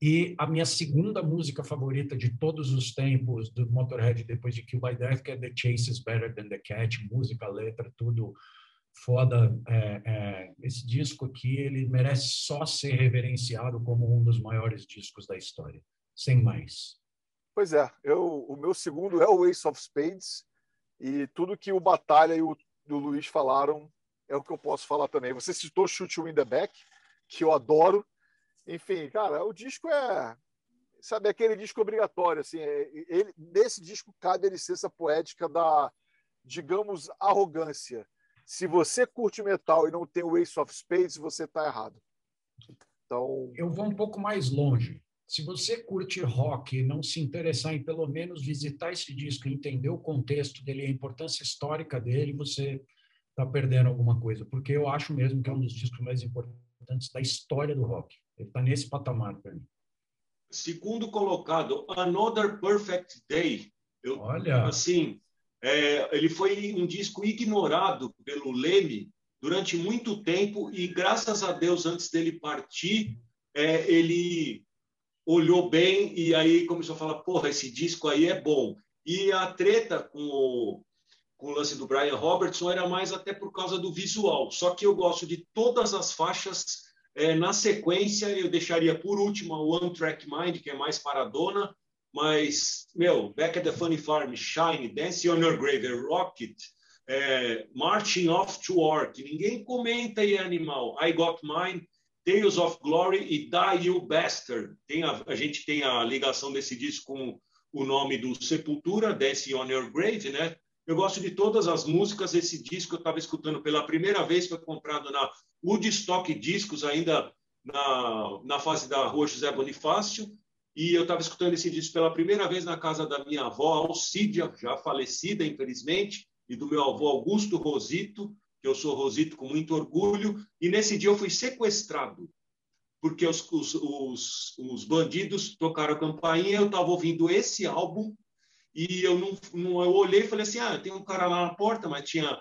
E a minha segunda música favorita de todos os tempos do Motorhead, depois de Kill by Death, que é The Chase is Better Than the Cat, música, letra, tudo foda. É, é, esse disco aqui ele merece só ser reverenciado como um dos maiores discos da história, sem mais. Pois é, eu, o meu segundo é o Ace of Spades e tudo que o Batalha e o, o Luiz falaram é o que eu posso falar também. Você citou Shoot You in the Back, que eu adoro. Enfim, cara, o disco é sabe aquele disco obrigatório assim, é, ele, nesse disco cabe a licença poética da digamos, arrogância. Se você curte metal e não tem o Ace of Spades, você está errado. Então... Eu vou um pouco mais longe. Se você curte rock e não se interessar em pelo menos visitar esse disco, entender o contexto dele, a importância histórica dele, você está perdendo alguma coisa. Porque eu acho mesmo que é um dos discos mais importantes da história do rock. Ele está nesse patamar para mim. Segundo colocado, Another Perfect Day. Eu, Olha. Assim, é, ele foi um disco ignorado pelo Leme durante muito tempo e, graças a Deus, antes dele partir, é, ele olhou bem e aí começou a falar: porra, esse disco aí é bom. E a treta com o, com o lance do Brian Robertson era mais até por causa do visual. Só que eu gosto de todas as faixas. É, na sequência, eu deixaria por último o One Track Mind, que é mais paradona, mas, meu, Back at the Funny Farm, Shine, Dance on Your Grave, Rocket, é, Marching Off to War, que ninguém comenta aí, animal. I Got Mine, Tales of Glory e Die You Bastard. Tem a, a gente tem a ligação desse disco com o nome do Sepultura, Dance on Your Grave, né? Eu gosto de todas as músicas. Esse disco eu estava escutando pela primeira vez, foi comprado na Woodstock Discos, ainda na, na fase da Rua José Bonifácio. E eu estava escutando esse disco pela primeira vez na casa da minha avó, Alcídia, já falecida, infelizmente, e do meu avô Augusto Rosito, que eu sou Rosito com muito orgulho. E nesse dia eu fui sequestrado, porque os, os, os, os bandidos tocaram a campainha, eu estava ouvindo esse álbum, e eu não, não eu olhei e falei assim: ah, tem um cara lá na porta, mas tinha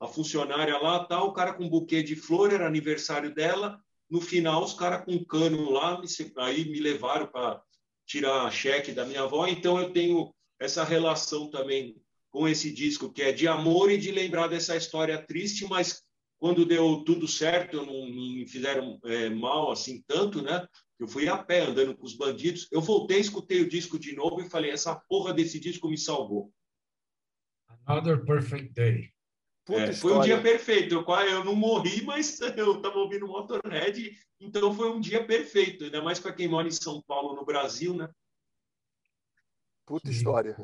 a funcionária lá, tal, o cara com um buquê de flor, era aniversário dela. No final, os caras com um cano lá, aí me levaram para tirar cheque da minha avó, então eu tenho essa relação também com esse disco, que é de amor e de lembrar dessa história triste, mas quando deu tudo certo, não, me fizeram é, mal assim tanto, né? Eu fui a pé andando com os bandidos. Eu voltei, escutei o disco de novo e falei: essa porra desse disco me salvou. Another Perfect Day. É, foi um dia perfeito. Eu, eu não morri, mas [laughs] eu estava ouvindo Motorhead, então foi um dia perfeito. Ainda mais para quem mora em São Paulo, no Brasil, né? Puta que história.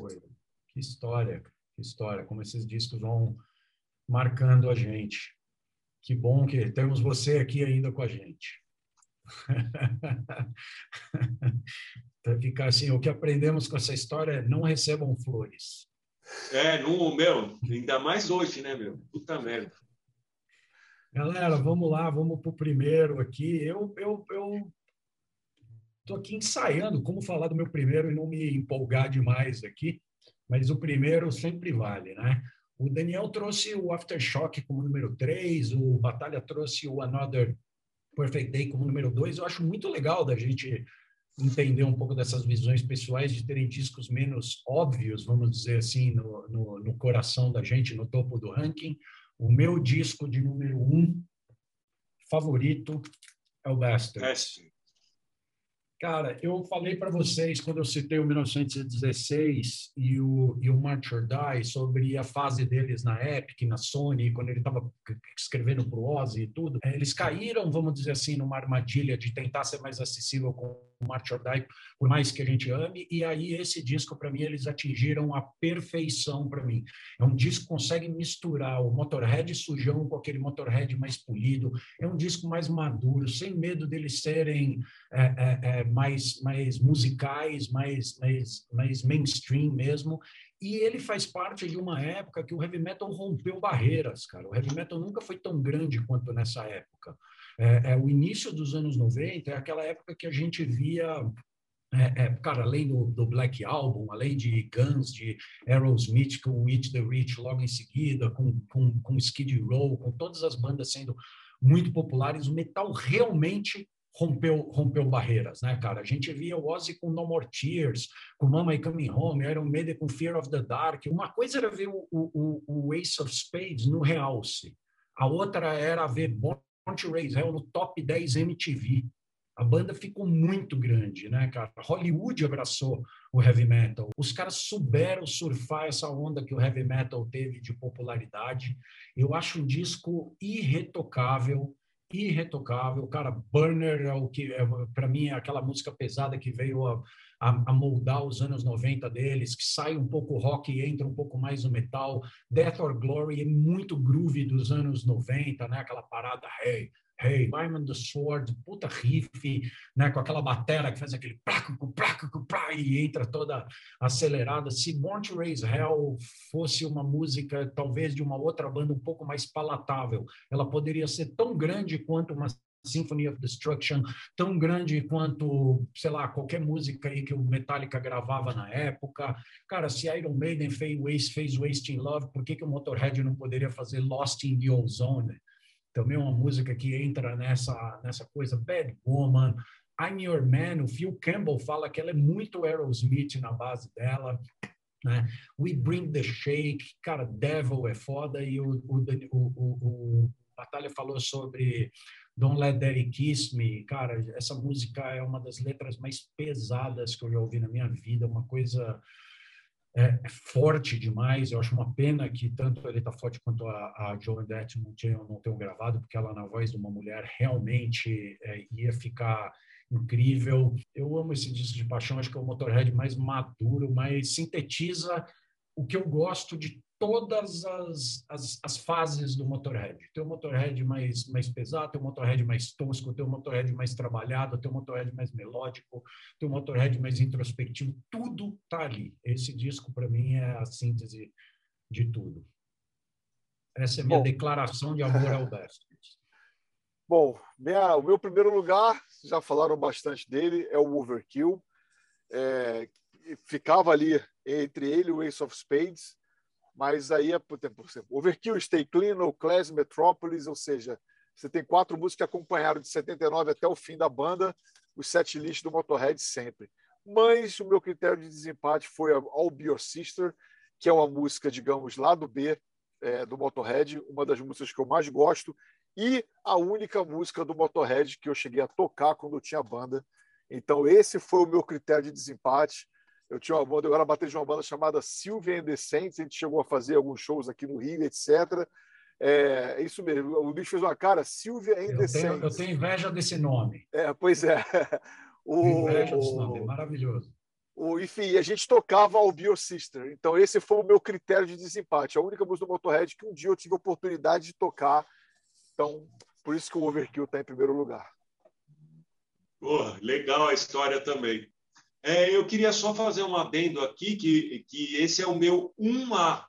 Que história, que história. Como esses discos vão marcando a gente. Que bom que temos você aqui ainda com a gente. [laughs] ficar assim, o que aprendemos com essa história é não recebam flores. É, no meu, ainda mais hoje, né, meu? Puta merda. Galera, vamos lá, vamos para o primeiro aqui. Eu, eu, eu tô aqui ensaiando como falar do meu primeiro e não me empolgar demais aqui, mas o primeiro sempre vale, né? O Daniel trouxe o Aftershock como número 3, o Batalha trouxe o Another Perfect Day como número 2. Eu acho muito legal da gente entender um pouco dessas visões pessoais de terem discos menos óbvios, vamos dizer assim, no, no, no coração da gente, no topo do ranking. O meu disco de número um favorito é o Bastard. Cara, eu falei para vocês, quando eu citei o 1916 e o, e o March or Die, sobre a fase deles na Epic, na Sony, quando ele estava escrevendo para o Ozzy e tudo, é, eles caíram, vamos dizer assim, numa armadilha de tentar ser mais acessível com o March or Die, por mais que a gente ame, e aí esse disco, para mim, eles atingiram a perfeição para mim. É um disco que consegue misturar o Motorhead sujão com aquele Motorhead mais polido, é um disco mais maduro, sem medo deles serem é, é, é mais, mais musicais, mais, mais, mais mainstream mesmo. E ele faz parte de uma época que o heavy metal rompeu barreiras, cara. O heavy metal nunca foi tão grande quanto nessa época. É, é o início dos anos 90 é aquela época que a gente via é, é, cara, além do, do, Black Album, além de Guns, de Aerosmith, com It the Rich logo em seguida, com, com, com Skid Row, com todas as bandas sendo muito populares, o metal realmente rompeu, rompeu barreiras, né, cara? A gente via o Ozzy com No More Tears, com Mama I Coming Home, Iron Maiden com Fear of the Dark. Uma coisa era ver o, o, o Ace of Spades no realce, a outra era ver Born to Raise Hell no top 10 MTV. A banda ficou muito grande, né, cara? Hollywood abraçou o heavy metal. Os caras souberam surfar essa onda que o heavy metal teve de popularidade. Eu acho um disco irretocável irretocável. Cara, Burner é o que, é, para mim, é aquela música pesada que veio a, a, a, moldar os anos 90 deles, que sai um pouco rock e entra um pouco mais no metal. Death or Glory é muito groove dos anos 90, né? Aquela parada, hey, Hey, Diamond the Sword, puta riff, né, com aquela batera que faz aquele placo, placo, placo, e entra toda acelerada. Se Born to Raise Hell fosse uma música, talvez de uma outra banda um pouco mais palatável, ela poderia ser tão grande quanto uma Symphony of Destruction, tão grande quanto, sei lá, qualquer música aí que o Metallica gravava na época. Cara, se Iron Maiden fez Waste, fez Wasting Love, por que, que o Motorhead não poderia fazer Lost in the Ozone? também uma música que entra nessa, nessa coisa, Bad Woman, I'm Your Man, o Phil Campbell fala que ela é muito Aerosmith na base dela, né? We Bring the Shake, cara, Devil é foda, e o, o, o, o Batalha falou sobre Don't Let Daddy Kiss Me, cara, essa música é uma das letras mais pesadas que eu já ouvi na minha vida, uma coisa é, forte demais. Eu acho uma pena que tanto ele está forte quanto a, a Joan não tenham, não tenham gravado, porque ela, na voz de uma mulher, realmente é, ia ficar incrível. Eu amo esse disco de paixão, acho que é o Motorhead mais maduro, mais sintetiza o que eu gosto de todas as, as, as, fases do Motorhead. Tem o Motorhead mais, mais pesado, tem o Motorhead mais tosco, tem o Motorhead mais trabalhado, tem o Motorhead mais melódico, tem o Motorhead mais introspectivo. Tudo tá ali. Esse disco, para mim, é a síntese de tudo. Essa é a minha Bom, declaração de amor ao Best. [laughs] Bom, minha, o meu primeiro lugar, já falaram bastante dele, é o Overkill. É, ficava ali entre ele e o Ace of Spades mas aí é, por exemplo, Overkill, Stay Clean, No Class, Metropolis, ou seja, você tem quatro músicas que acompanharam de 79 até o fim da banda, os sete listas do Motorhead sempre. Mas o meu critério de desempate foi All Be Your Sister, que é uma música, digamos, lá do B é, do Motorhead, uma das músicas que eu mais gosto, e a única música do Motorhead que eu cheguei a tocar quando eu tinha banda. Então, esse foi o meu critério de desempate. Eu tinha uma banda, eu era bater de uma banda chamada Silvia Saints, a gente chegou a fazer alguns shows aqui no Rio, etc. É, é isso mesmo, o bicho fez uma cara, Silvia and the Saints. Eu tenho inveja desse nome. É, pois é. O, inveja desse nome, é maravilhoso. O, enfim, a gente tocava ao Bio Sister, então esse foi o meu critério de desempate, a única música do Motorhead que um dia eu tive a oportunidade de tocar, então por isso que o Overkill está em primeiro lugar. Porra, legal a história também. É, eu queria só fazer um adendo aqui, que, que esse é o meu 1A,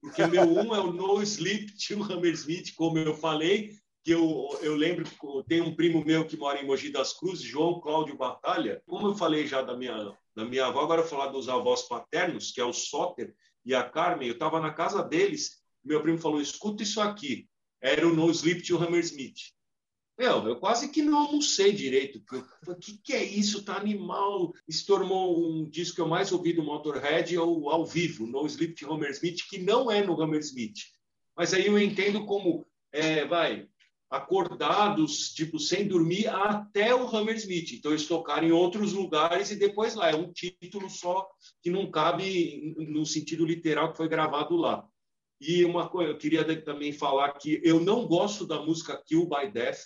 porque o meu 1 é o No Sleep [laughs] Till Hammersmith, como eu falei, que eu, eu lembro tem um primo meu que mora em Mogi das Cruzes, João Cláudio Batalha. Como eu falei já da minha, da minha avó, agora falar dos avós paternos, que é o Soter e a Carmen. Eu estava na casa deles, meu primo falou, escuta isso aqui. Era o No Sleep Till Hammersmith. Meu, eu quase que não almocei direito. O que, que é isso? Tá animal. Se tornou um disco que eu mais ouvi do Motorhead ao, ao vivo, no Sleep de Hammersmith, que não é no Hammersmith. Mas aí eu entendo como, é, vai, acordados, tipo, sem dormir, até o Hammersmith. Então, eles tocaram em outros lugares e depois lá. É um título só que não cabe no sentido literal que foi gravado lá. E uma coisa, eu queria também falar que eu não gosto da música Kill by Death,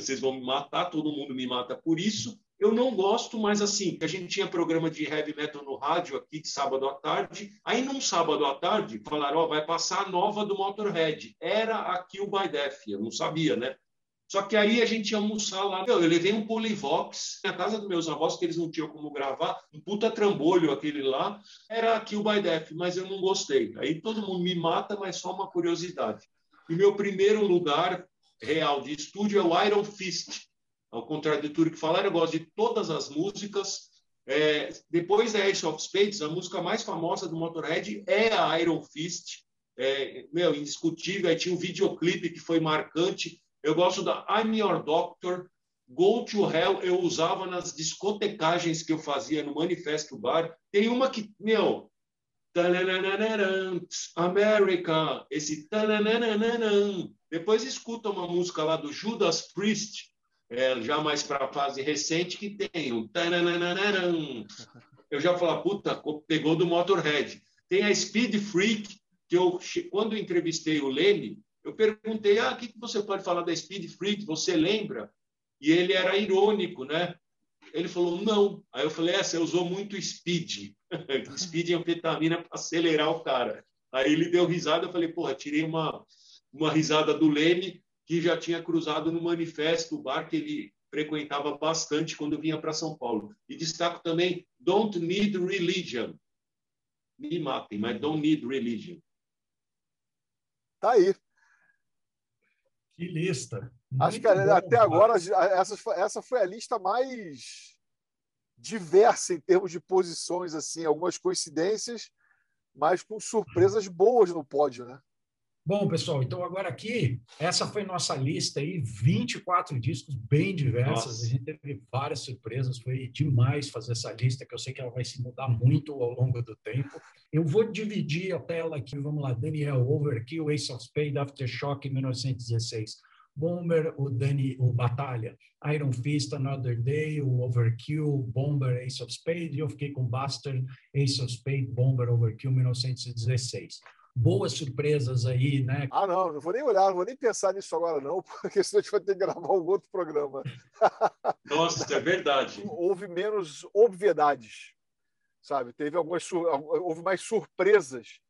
vocês vão me matar, todo mundo me mata por isso. Eu não gosto, mas assim, a gente tinha programa de heavy metal no rádio aqui de sábado à tarde. Aí, num sábado à tarde, falaram: Ó, oh, vai passar a nova do Motorhead. Era a Kill by Death. Eu não sabia, né? Só que aí a gente ia almoçar lá. Eu, levei um Polyvox [laughs] na casa dos meus avós, que eles não tinham como gravar. Um puta trambolho aquele lá. Era a Kill by Death, mas eu não gostei. Aí todo mundo me mata, mas só uma curiosidade. E meu primeiro lugar real de estúdio é o Iron Fist. Ao contrário de tudo que falaram, eu gosto de todas as músicas. É, depois da Ace of Spades, a música mais famosa do Motorhead é a Iron Fist. É, meu, indiscutível. Aí tinha um videoclipe que foi marcante. Eu gosto da I'm Your Doctor. Go to Hell eu usava nas discotecagens que eu fazia no Manifesto Bar. Tem uma que, meu, America, esse depois escuta uma música lá do Judas Priest, é, já mais para a fase recente, que tem um eu já falo, puta, pegou do Motorhead. Tem a Speed Freak, que eu, quando entrevistei o Leme, Eu perguntei, ah, o que você pode falar da Speed Freak? Você lembra? E ele era irônico, né? Ele falou, não. Aí eu falei, é, você usou muito speed. [laughs] speed é anfetamina para acelerar o cara. Aí ele deu risada, eu falei, porra, tirei uma, uma risada do Leme, que já tinha cruzado no manifesto, o bar que ele frequentava bastante quando vinha para São Paulo. E destaco também Don't Need Religion. Me matem, mas Don't Need Religion. Tá aí. Que lista. Acho que bom, até cara. agora essa, essa foi a lista mais diversa em termos de posições, assim, algumas coincidências, mas com surpresas boas no pódio, né? Bom, pessoal, então agora aqui, essa foi nossa lista aí, 24 discos bem diversas. Nossa. A gente teve várias surpresas, foi demais fazer essa lista, que eu sei que ela vai se mudar muito ao longo do tempo. Eu vou dividir a tela aqui, vamos lá, Daniel Overkill, Ace of Spades, Aftershock, 1916. Bomber, o Dani, o Batalha, Iron Fist, Another Day, o Overkill, Bomber, Ace of Spades, e eu fiquei com Bastard, Ace of Spades, Bomber, Overkill, 1916 boas surpresas aí, né? Ah, não, não vou nem olhar, não vou nem pensar nisso agora, não, [laughs] porque senão a gente vai ter que gravar um outro programa. [laughs] Nossa, é verdade. Houve menos obviedades, sabe? Teve algumas, houve mais surpresas,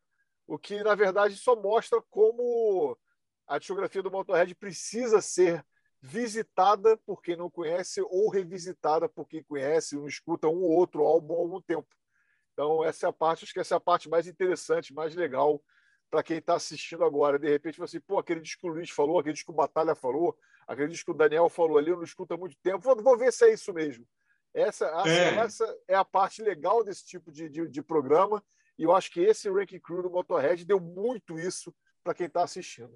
o que, na verdade, só mostra como a discografia do Motorhead precisa ser visitada por quem não conhece ou revisitada por quem conhece, não escuta um ou outro álbum há algum tempo. Então, essa é a parte, acho que essa é a parte mais interessante, mais legal para quem está assistindo agora. De repente, você, pô, aquele disco que o Luiz falou, aquele disco que o Batalha falou, aquele disco que o Daniel falou ali, eu não escuto há muito tempo. Vou, vou ver se é isso mesmo. Essa, é. essa é a parte legal desse tipo de, de, de programa. E eu acho que esse Ranking Crew do Motorhead deu muito isso para quem está assistindo.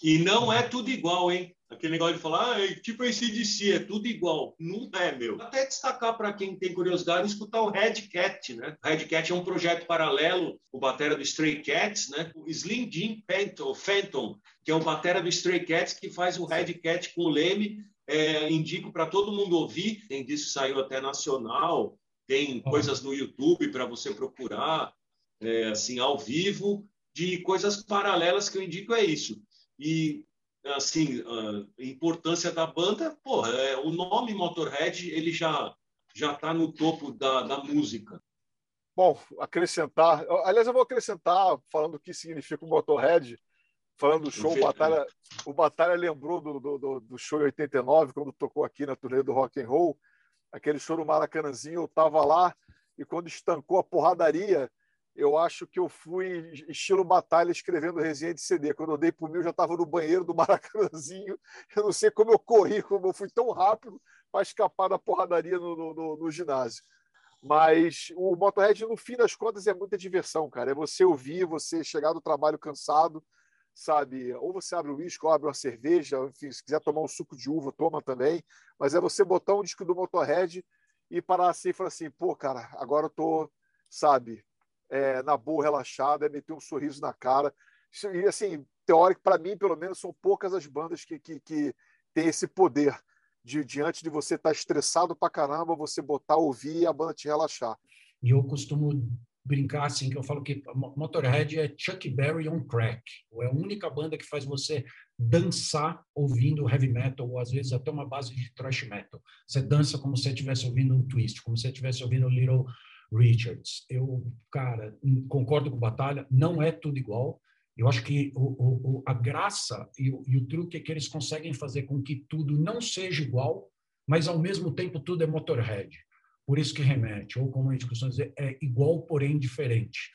E não é tudo igual, hein? Aquele negócio de falar, ah, é tipo esse si, é tudo igual. Não é, meu. Até destacar para quem tem curiosidade escutar o Red Cat, né? O Red Cat é um projeto paralelo, o batera do Stray Cats, né? O Slim Jim Phantom, Phantom, que é o batera do Stray Cats, que faz o Red Cat com o Leme. É, indico para todo mundo ouvir. Tem disso saiu até nacional, tem coisas no YouTube para você procurar, é, assim, ao vivo, de coisas paralelas que eu indico é isso. E, assim, a importância da banda, porra, é, o nome Motorhead, ele já já está no topo da, da música. Bom, acrescentar. Aliás, eu vou acrescentar, falando o que significa o Motorhead, falando do show, o Batalha, o Batalha lembrou do, do, do show em 89, quando tocou aqui na turnê do Rock and Roll, aquele show no Maracanãzinho, eu estava lá, e quando estancou a porradaria, eu acho que eu fui estilo batalha escrevendo resenha de CD. Quando eu dei por mim, eu já estava no banheiro do [laughs] Maracanãzinho. Eu não sei como eu corri, como eu fui tão rápido para escapar da porradaria no, no, no, ginásio. Mas o Motorhead, no fim das contas, é muita diversão, cara. É você ouvir, você chegar do trabalho cansado, sabe? Ou você abre o uísque, ou abre uma cerveja, enfim, se quiser tomar um suco de uva, toma também. Mas é você botar um disco do Motorhead e parar assim e falar assim, pô, cara, agora eu tô, sabe, é, na boa, relaxada, é meter um sorriso na cara. E, assim, teórico, para mim, pelo menos, são poucas as bandas que, que, que têm esse poder de, diante de você estar tá estressado pra caramba, você botar, ouvir e a banda te relaxar. E eu costumo brincar assim, que eu falo que Motorhead é Chuck Berry on crack. É a única banda que faz você dançar ouvindo heavy metal, ou às vezes até uma base de thrash metal. Você dança como se estivesse ouvindo um twist, como se estivesse ouvindo Little Richards. Eu, cara, concordo com Batalha, não é tudo igual. Eu acho que o, o, a graça e o, e o truque é que eles conseguem fazer com que tudo não seja igual, mas ao mesmo tempo tudo é Motorhead. Por isso que remete, ou como a costuma dizer, é igual, porém diferente.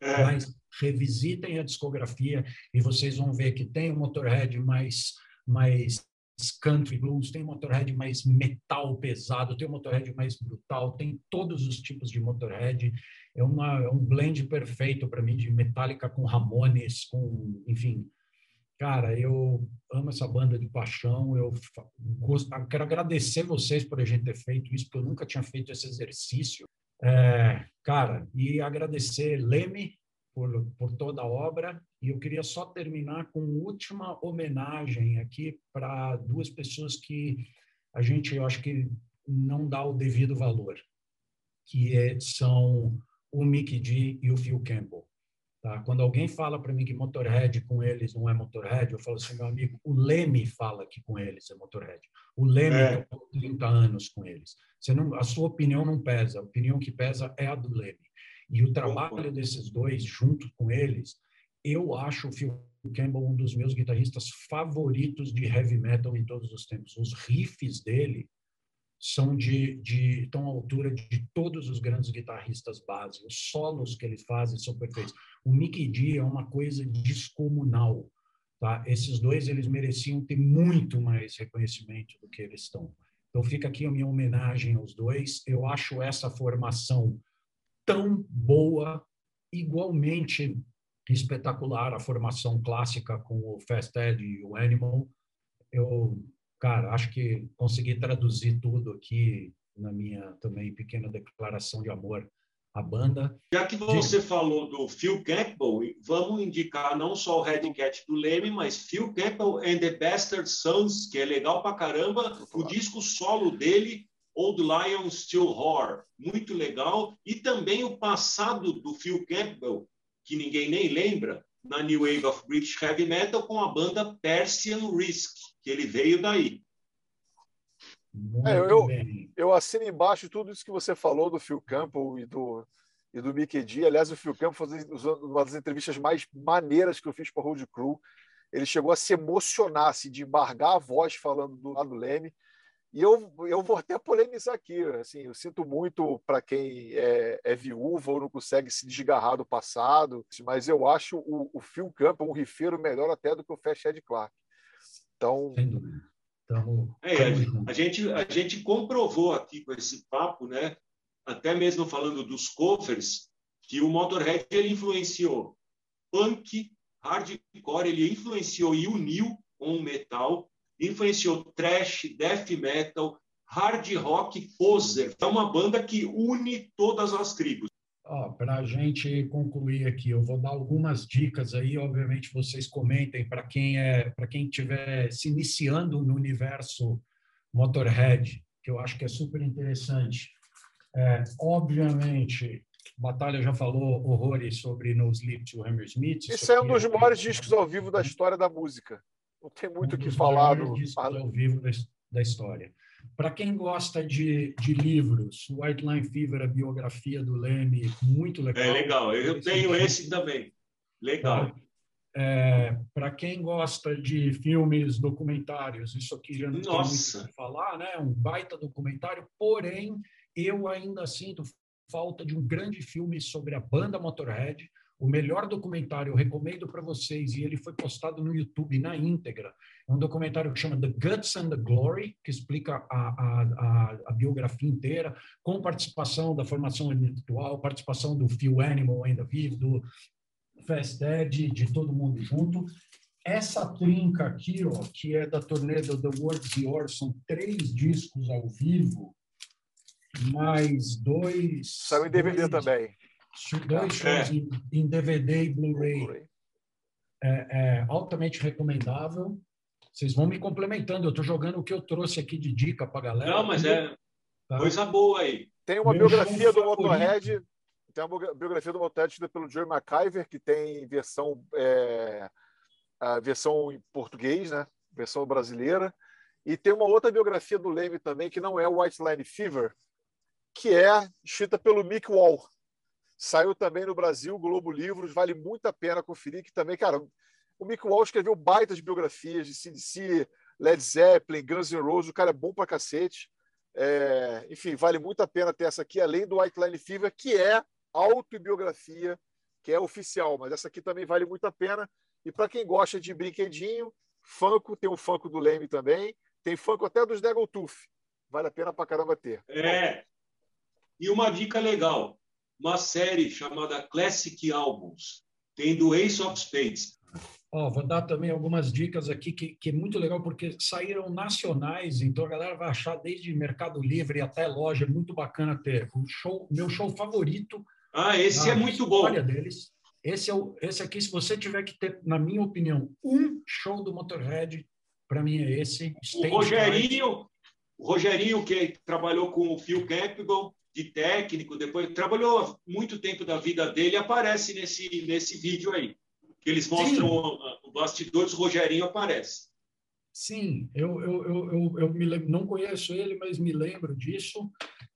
É. Mas revisitem a discografia e vocês vão ver que tem o Motorhead mais, mais country blues, tem Motorhead mais metal pesado, tem Motorhead mais brutal, tem todos os tipos de Motorhead. É, uma, é um blend perfeito para mim de Metallica com Ramones, com, enfim. Cara, eu amo essa banda de paixão. Eu gosto, quero agradecer vocês por a gente ter feito isso, porque eu nunca tinha feito esse exercício. É, cara, e agradecer Leme por, por toda a obra. E eu queria só terminar com última homenagem aqui para duas pessoas que a gente, eu acho que não dá o devido valor, que é, são o Mickey D e o Phil Campbell. Tá? Quando alguém fala para mim que Motorhead com eles não é Motorhead, eu falo assim, meu amigo, o Leme fala que com eles é Motorhead. O Leme é. 30 anos com eles. Você não, a sua opinião não pesa, a opinião que pesa é a do Leme. E o trabalho desses dois junto com eles, eu acho o Phil Campbell um dos meus guitarristas favoritos de heavy metal em todos os tempos. Os riffs dele são de, de estão à altura de todos os grandes guitarristas base. Os solos que ele faz são perfeitos. O Mickey D é uma coisa descomunal. Tá? Esses dois eles mereciam ter muito mais reconhecimento do que eles estão. Então fica aqui a minha homenagem aos dois. Eu acho essa formação tão boa, igualmente espetacular a formação clássica com o Fast Ed e o Animal. Eu cara, acho que consegui traduzir tudo aqui na minha também pequena declaração de amor à banda. Já que você de... falou do Phil Campbell, vamos indicar não só o Red Cat do Leme, mas Phil Campbell and the Bastard Sons, que é legal pra caramba, o disco solo dele, Old Lion Still Roar, muito legal, e também o passado do Phil Campbell, que ninguém nem lembra, na New Wave of British Heavy Metal com a banda Persian Risk que ele veio daí. É, eu, eu assino embaixo tudo isso que você falou do Phil Campbell e do, e do Mickey D. Aliás, o Phil Campbell foi uma das entrevistas mais maneiras que eu fiz para o Road Crew. Ele chegou a se emocionar, assim, de embargar a voz falando do lado do Leme. E eu, eu vou até polemizar aqui. Assim, eu sinto muito para quem é, é, viúva ou não consegue se desgarrar do passado, mas eu acho o, o Phil Campbell um rifeiro melhor até do que o Fast Ed Clark. Então. Tamo... É, a, gente, a gente comprovou aqui com esse papo, né? até mesmo falando dos covers, que o Motorhead ele influenciou punk, hardcore, ele influenciou e uniu com o metal, influenciou thrash, death metal, hard rock, poser. É uma banda que une todas as tribos. Para a gente concluir aqui, eu vou dar algumas dicas aí, obviamente vocês comentem para quem é, para quem estiver se iniciando no universo Motorhead, que eu acho que é super interessante. É, obviamente, Batalha já falou horrores sobre No Sleep to Hammersmith. Esse é um dos é maiores discos ao vivo da história da música. Não tem muito o um que falar. Discos ao vivo da, história. Para quem gosta de, de livros, White Line Fever, a biografia do Leme, muito legal. É legal, eu tenho esse também. Legal. Tá? É, Para quem gosta de filmes documentários, isso aqui já não Nossa. tem muito o que falar, né? Um baita documentário, porém, eu ainda sinto falta de um grande filme sobre a banda Motorhead, o melhor documentário, eu recomendo para vocês, e ele foi postado no YouTube na íntegra. É um documentário que chama The Guts and the Glory, que explica a, a, a, a biografia inteira, com participação da formação intelectual, participação do Phil Animal ainda vivo, do Fast Ed, de todo mundo junto. Essa trinca aqui, ó, que é da turnê do The World's Yours, são três discos ao vivo, mais dois... Saiu em DVD dois, também dois shows é. em, DVD e Blu-ray. É, é, altamente recomendável. Vocês vão me complementando. Eu estou jogando o que eu trouxe aqui de dica para a galera. Não, mas é tá? coisa boa aí. Tem uma Meu biografia do Motorhead. Tem uma biografia do Motorhead pelo Joe McIver, que tem versão, é, a versão em português, né? versão brasileira. E tem uma outra biografia do Leme também, que não é White Line Fever, que é escrita pelo Mick Wall. Saiu também no Brasil, Globo Livros, vale muito a pena conferir, que também, cara, o Mick Wall escreveu baitas biografias de CDC, Led Zeppelin, Guns N' Roses, o cara é bom pra cacete. É, enfim, vale muito a pena ter essa aqui, além do White Line Fever, que é autobiografia, que é oficial, mas essa aqui também vale muito a pena. E para quem gosta de brinquedinho, Funko, tem o Funko do Leme também, tem Funko até dos Tooth. Vale a pena pra caramba ter. É. E uma dica legal: uma série chamada Classic Albums. Tem do Ace of Spades. Oh, vou dar também algumas dicas aqui que, que é muito legal, porque saíram nacionais, então a galera vai achar desde Mercado Livre até loja, muito bacana ter. O show, meu show favorito. Ah, esse é muito bom. deles. Esse, é o, esse aqui, se você tiver que ter, na minha opinião, um show do Motorhead, para mim é esse. o Rogerinho, o Rogerinho, que trabalhou com o Phil Campbell, de técnico, depois trabalhou muito tempo da vida dele, aparece nesse, nesse vídeo aí. Que eles mostram o, o bastidores, o Rogerinho aparece. Sim, eu, eu, eu, eu, eu me lembro, não conheço ele, mas me lembro disso.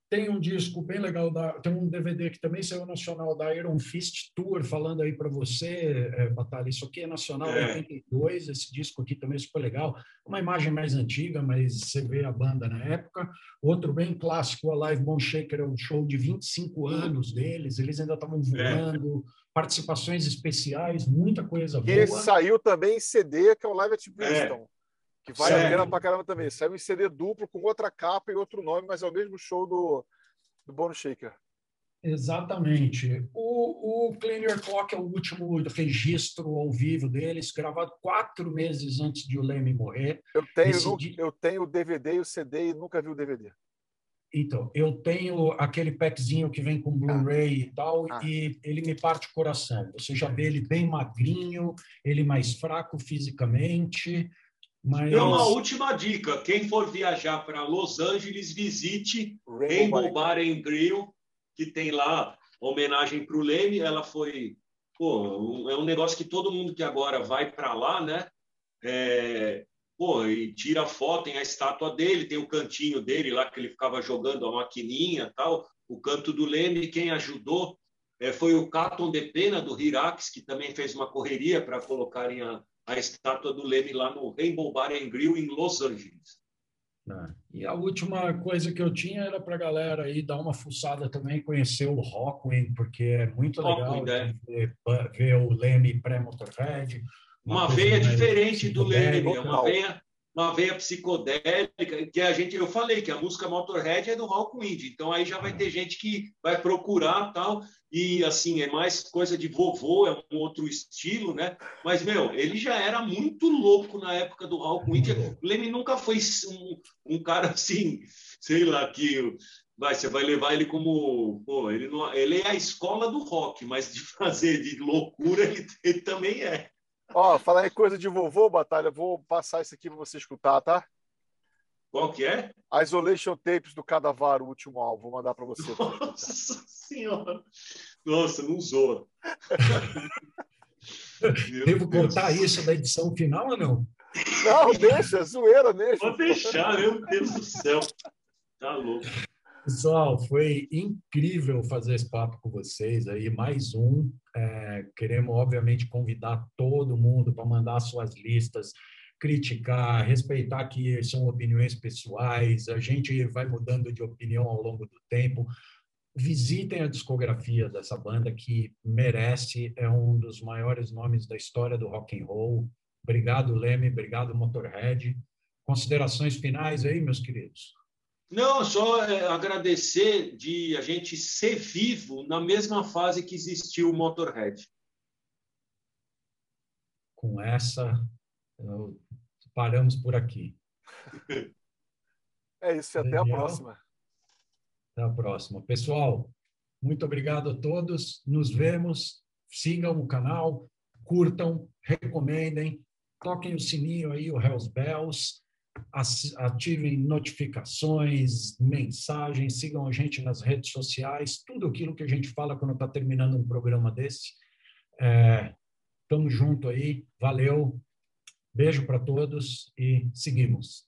Tem um disco bem legal, da, tem um DVD que também saiu nacional da Iron Fist Tour, falando aí para você, é, Batalha. Isso aqui é nacional é. 82, esse disco aqui também é super legal. Uma imagem mais antiga, mas você vê a banda na época. Outro bem clássico, a Live Bone Shaker, é um show de 25 anos deles, eles ainda estavam é. voando. É. Participações especiais, muita coisa boa. E saiu também em CD, que é o Live at Bristol. Que vale Sério? a pena pra caramba também. Saiu em CD duplo com outra capa e outro nome, mas é o mesmo show do, do Bone Shaker. Exatamente. O, o Clean Your Clock é o último registro ao vivo deles, gravado quatro meses antes de o Leme morrer. Eu tenho, eu tenho o DVD e o CD e nunca vi o DVD. Então, eu tenho aquele packzinho que vem com Blu-ray ah. e tal, ah. e ele me parte o coração. Você já vê ele bem magrinho, ele mais fraco fisicamente, mas... E uma última dica: quem for viajar para Los Angeles, visite Rainbow, Rainbow Bar and Grill, que tem lá homenagem para o Leme. Ela foi. Pô, é um negócio que todo mundo que agora vai para lá, né? É, pô, e tira foto, tem a estátua dele, tem o cantinho dele lá que ele ficava jogando a maquininha tal. O canto do Leme, quem ajudou é, foi o Caton de Pena do Hirax, que também fez uma correria para colocarem a, a estátua do Leme lá no Rainbow Bar and Grill em Los Angeles. Ah, e a última coisa que eu tinha era para a galera aí dar uma fuçada também, conhecer o Rockwing, porque é muito legal é. ver, ver, o Leme pré-Motorhead. Uma, uma veia diferente do Leme, é uma veia uma veia psicodélica, que a gente, eu falei que a música Motorhead é do rock indie, então aí já vai ter gente que vai procurar tal, e assim, é mais coisa de vovô, é um outro estilo, né? Mas, meu, ele já era muito louco na época do rock indie. O Leme nunca foi um, um cara assim, sei lá, que vai, você vai levar ele como. Pô, ele, não, ele é a escola do rock, mas de [laughs] fazer de loucura ele, ele também é. Ó, falar em coisa de vovô, Batalha, vou passar isso aqui para você escutar, tá? Qual que é? Isolation Tapes do Cadavar, o último álbum. Vou mandar para você. [laughs] Nossa senhora! Nossa, não zoa. Devo cortar isso da edição final ou não? Não, deixa, zoeira, deixa. Pode deixar, meu Deus do céu. Tá louco. Pessoal, foi incrível fazer esse papo com vocês aí, mais um. É, queremos, obviamente, convidar todo mundo para mandar suas listas, criticar, respeitar que são opiniões pessoais, a gente vai mudando de opinião ao longo do tempo. Visitem a discografia dessa banda que merece, é um dos maiores nomes da história do rock and roll. Obrigado, Leme, obrigado, Motorhead. Considerações finais aí, meus queridos? Não, só é, agradecer de a gente ser vivo na mesma fase que existiu o Motorhead. Com essa, paramos por aqui. [laughs] É isso, até Daniel, a próxima. Até a próxima. Pessoal, muito obrigado a todos. Nos vemos. Sigam o canal, curtam, recomendem, toquem o sininho aí, o Hells Bells ativem notificações, mensagens, sigam a gente nas redes sociais, tudo aquilo que a gente fala quando está terminando um programa desse. É, tamo junto aí, valeu, beijo para todos e seguimos.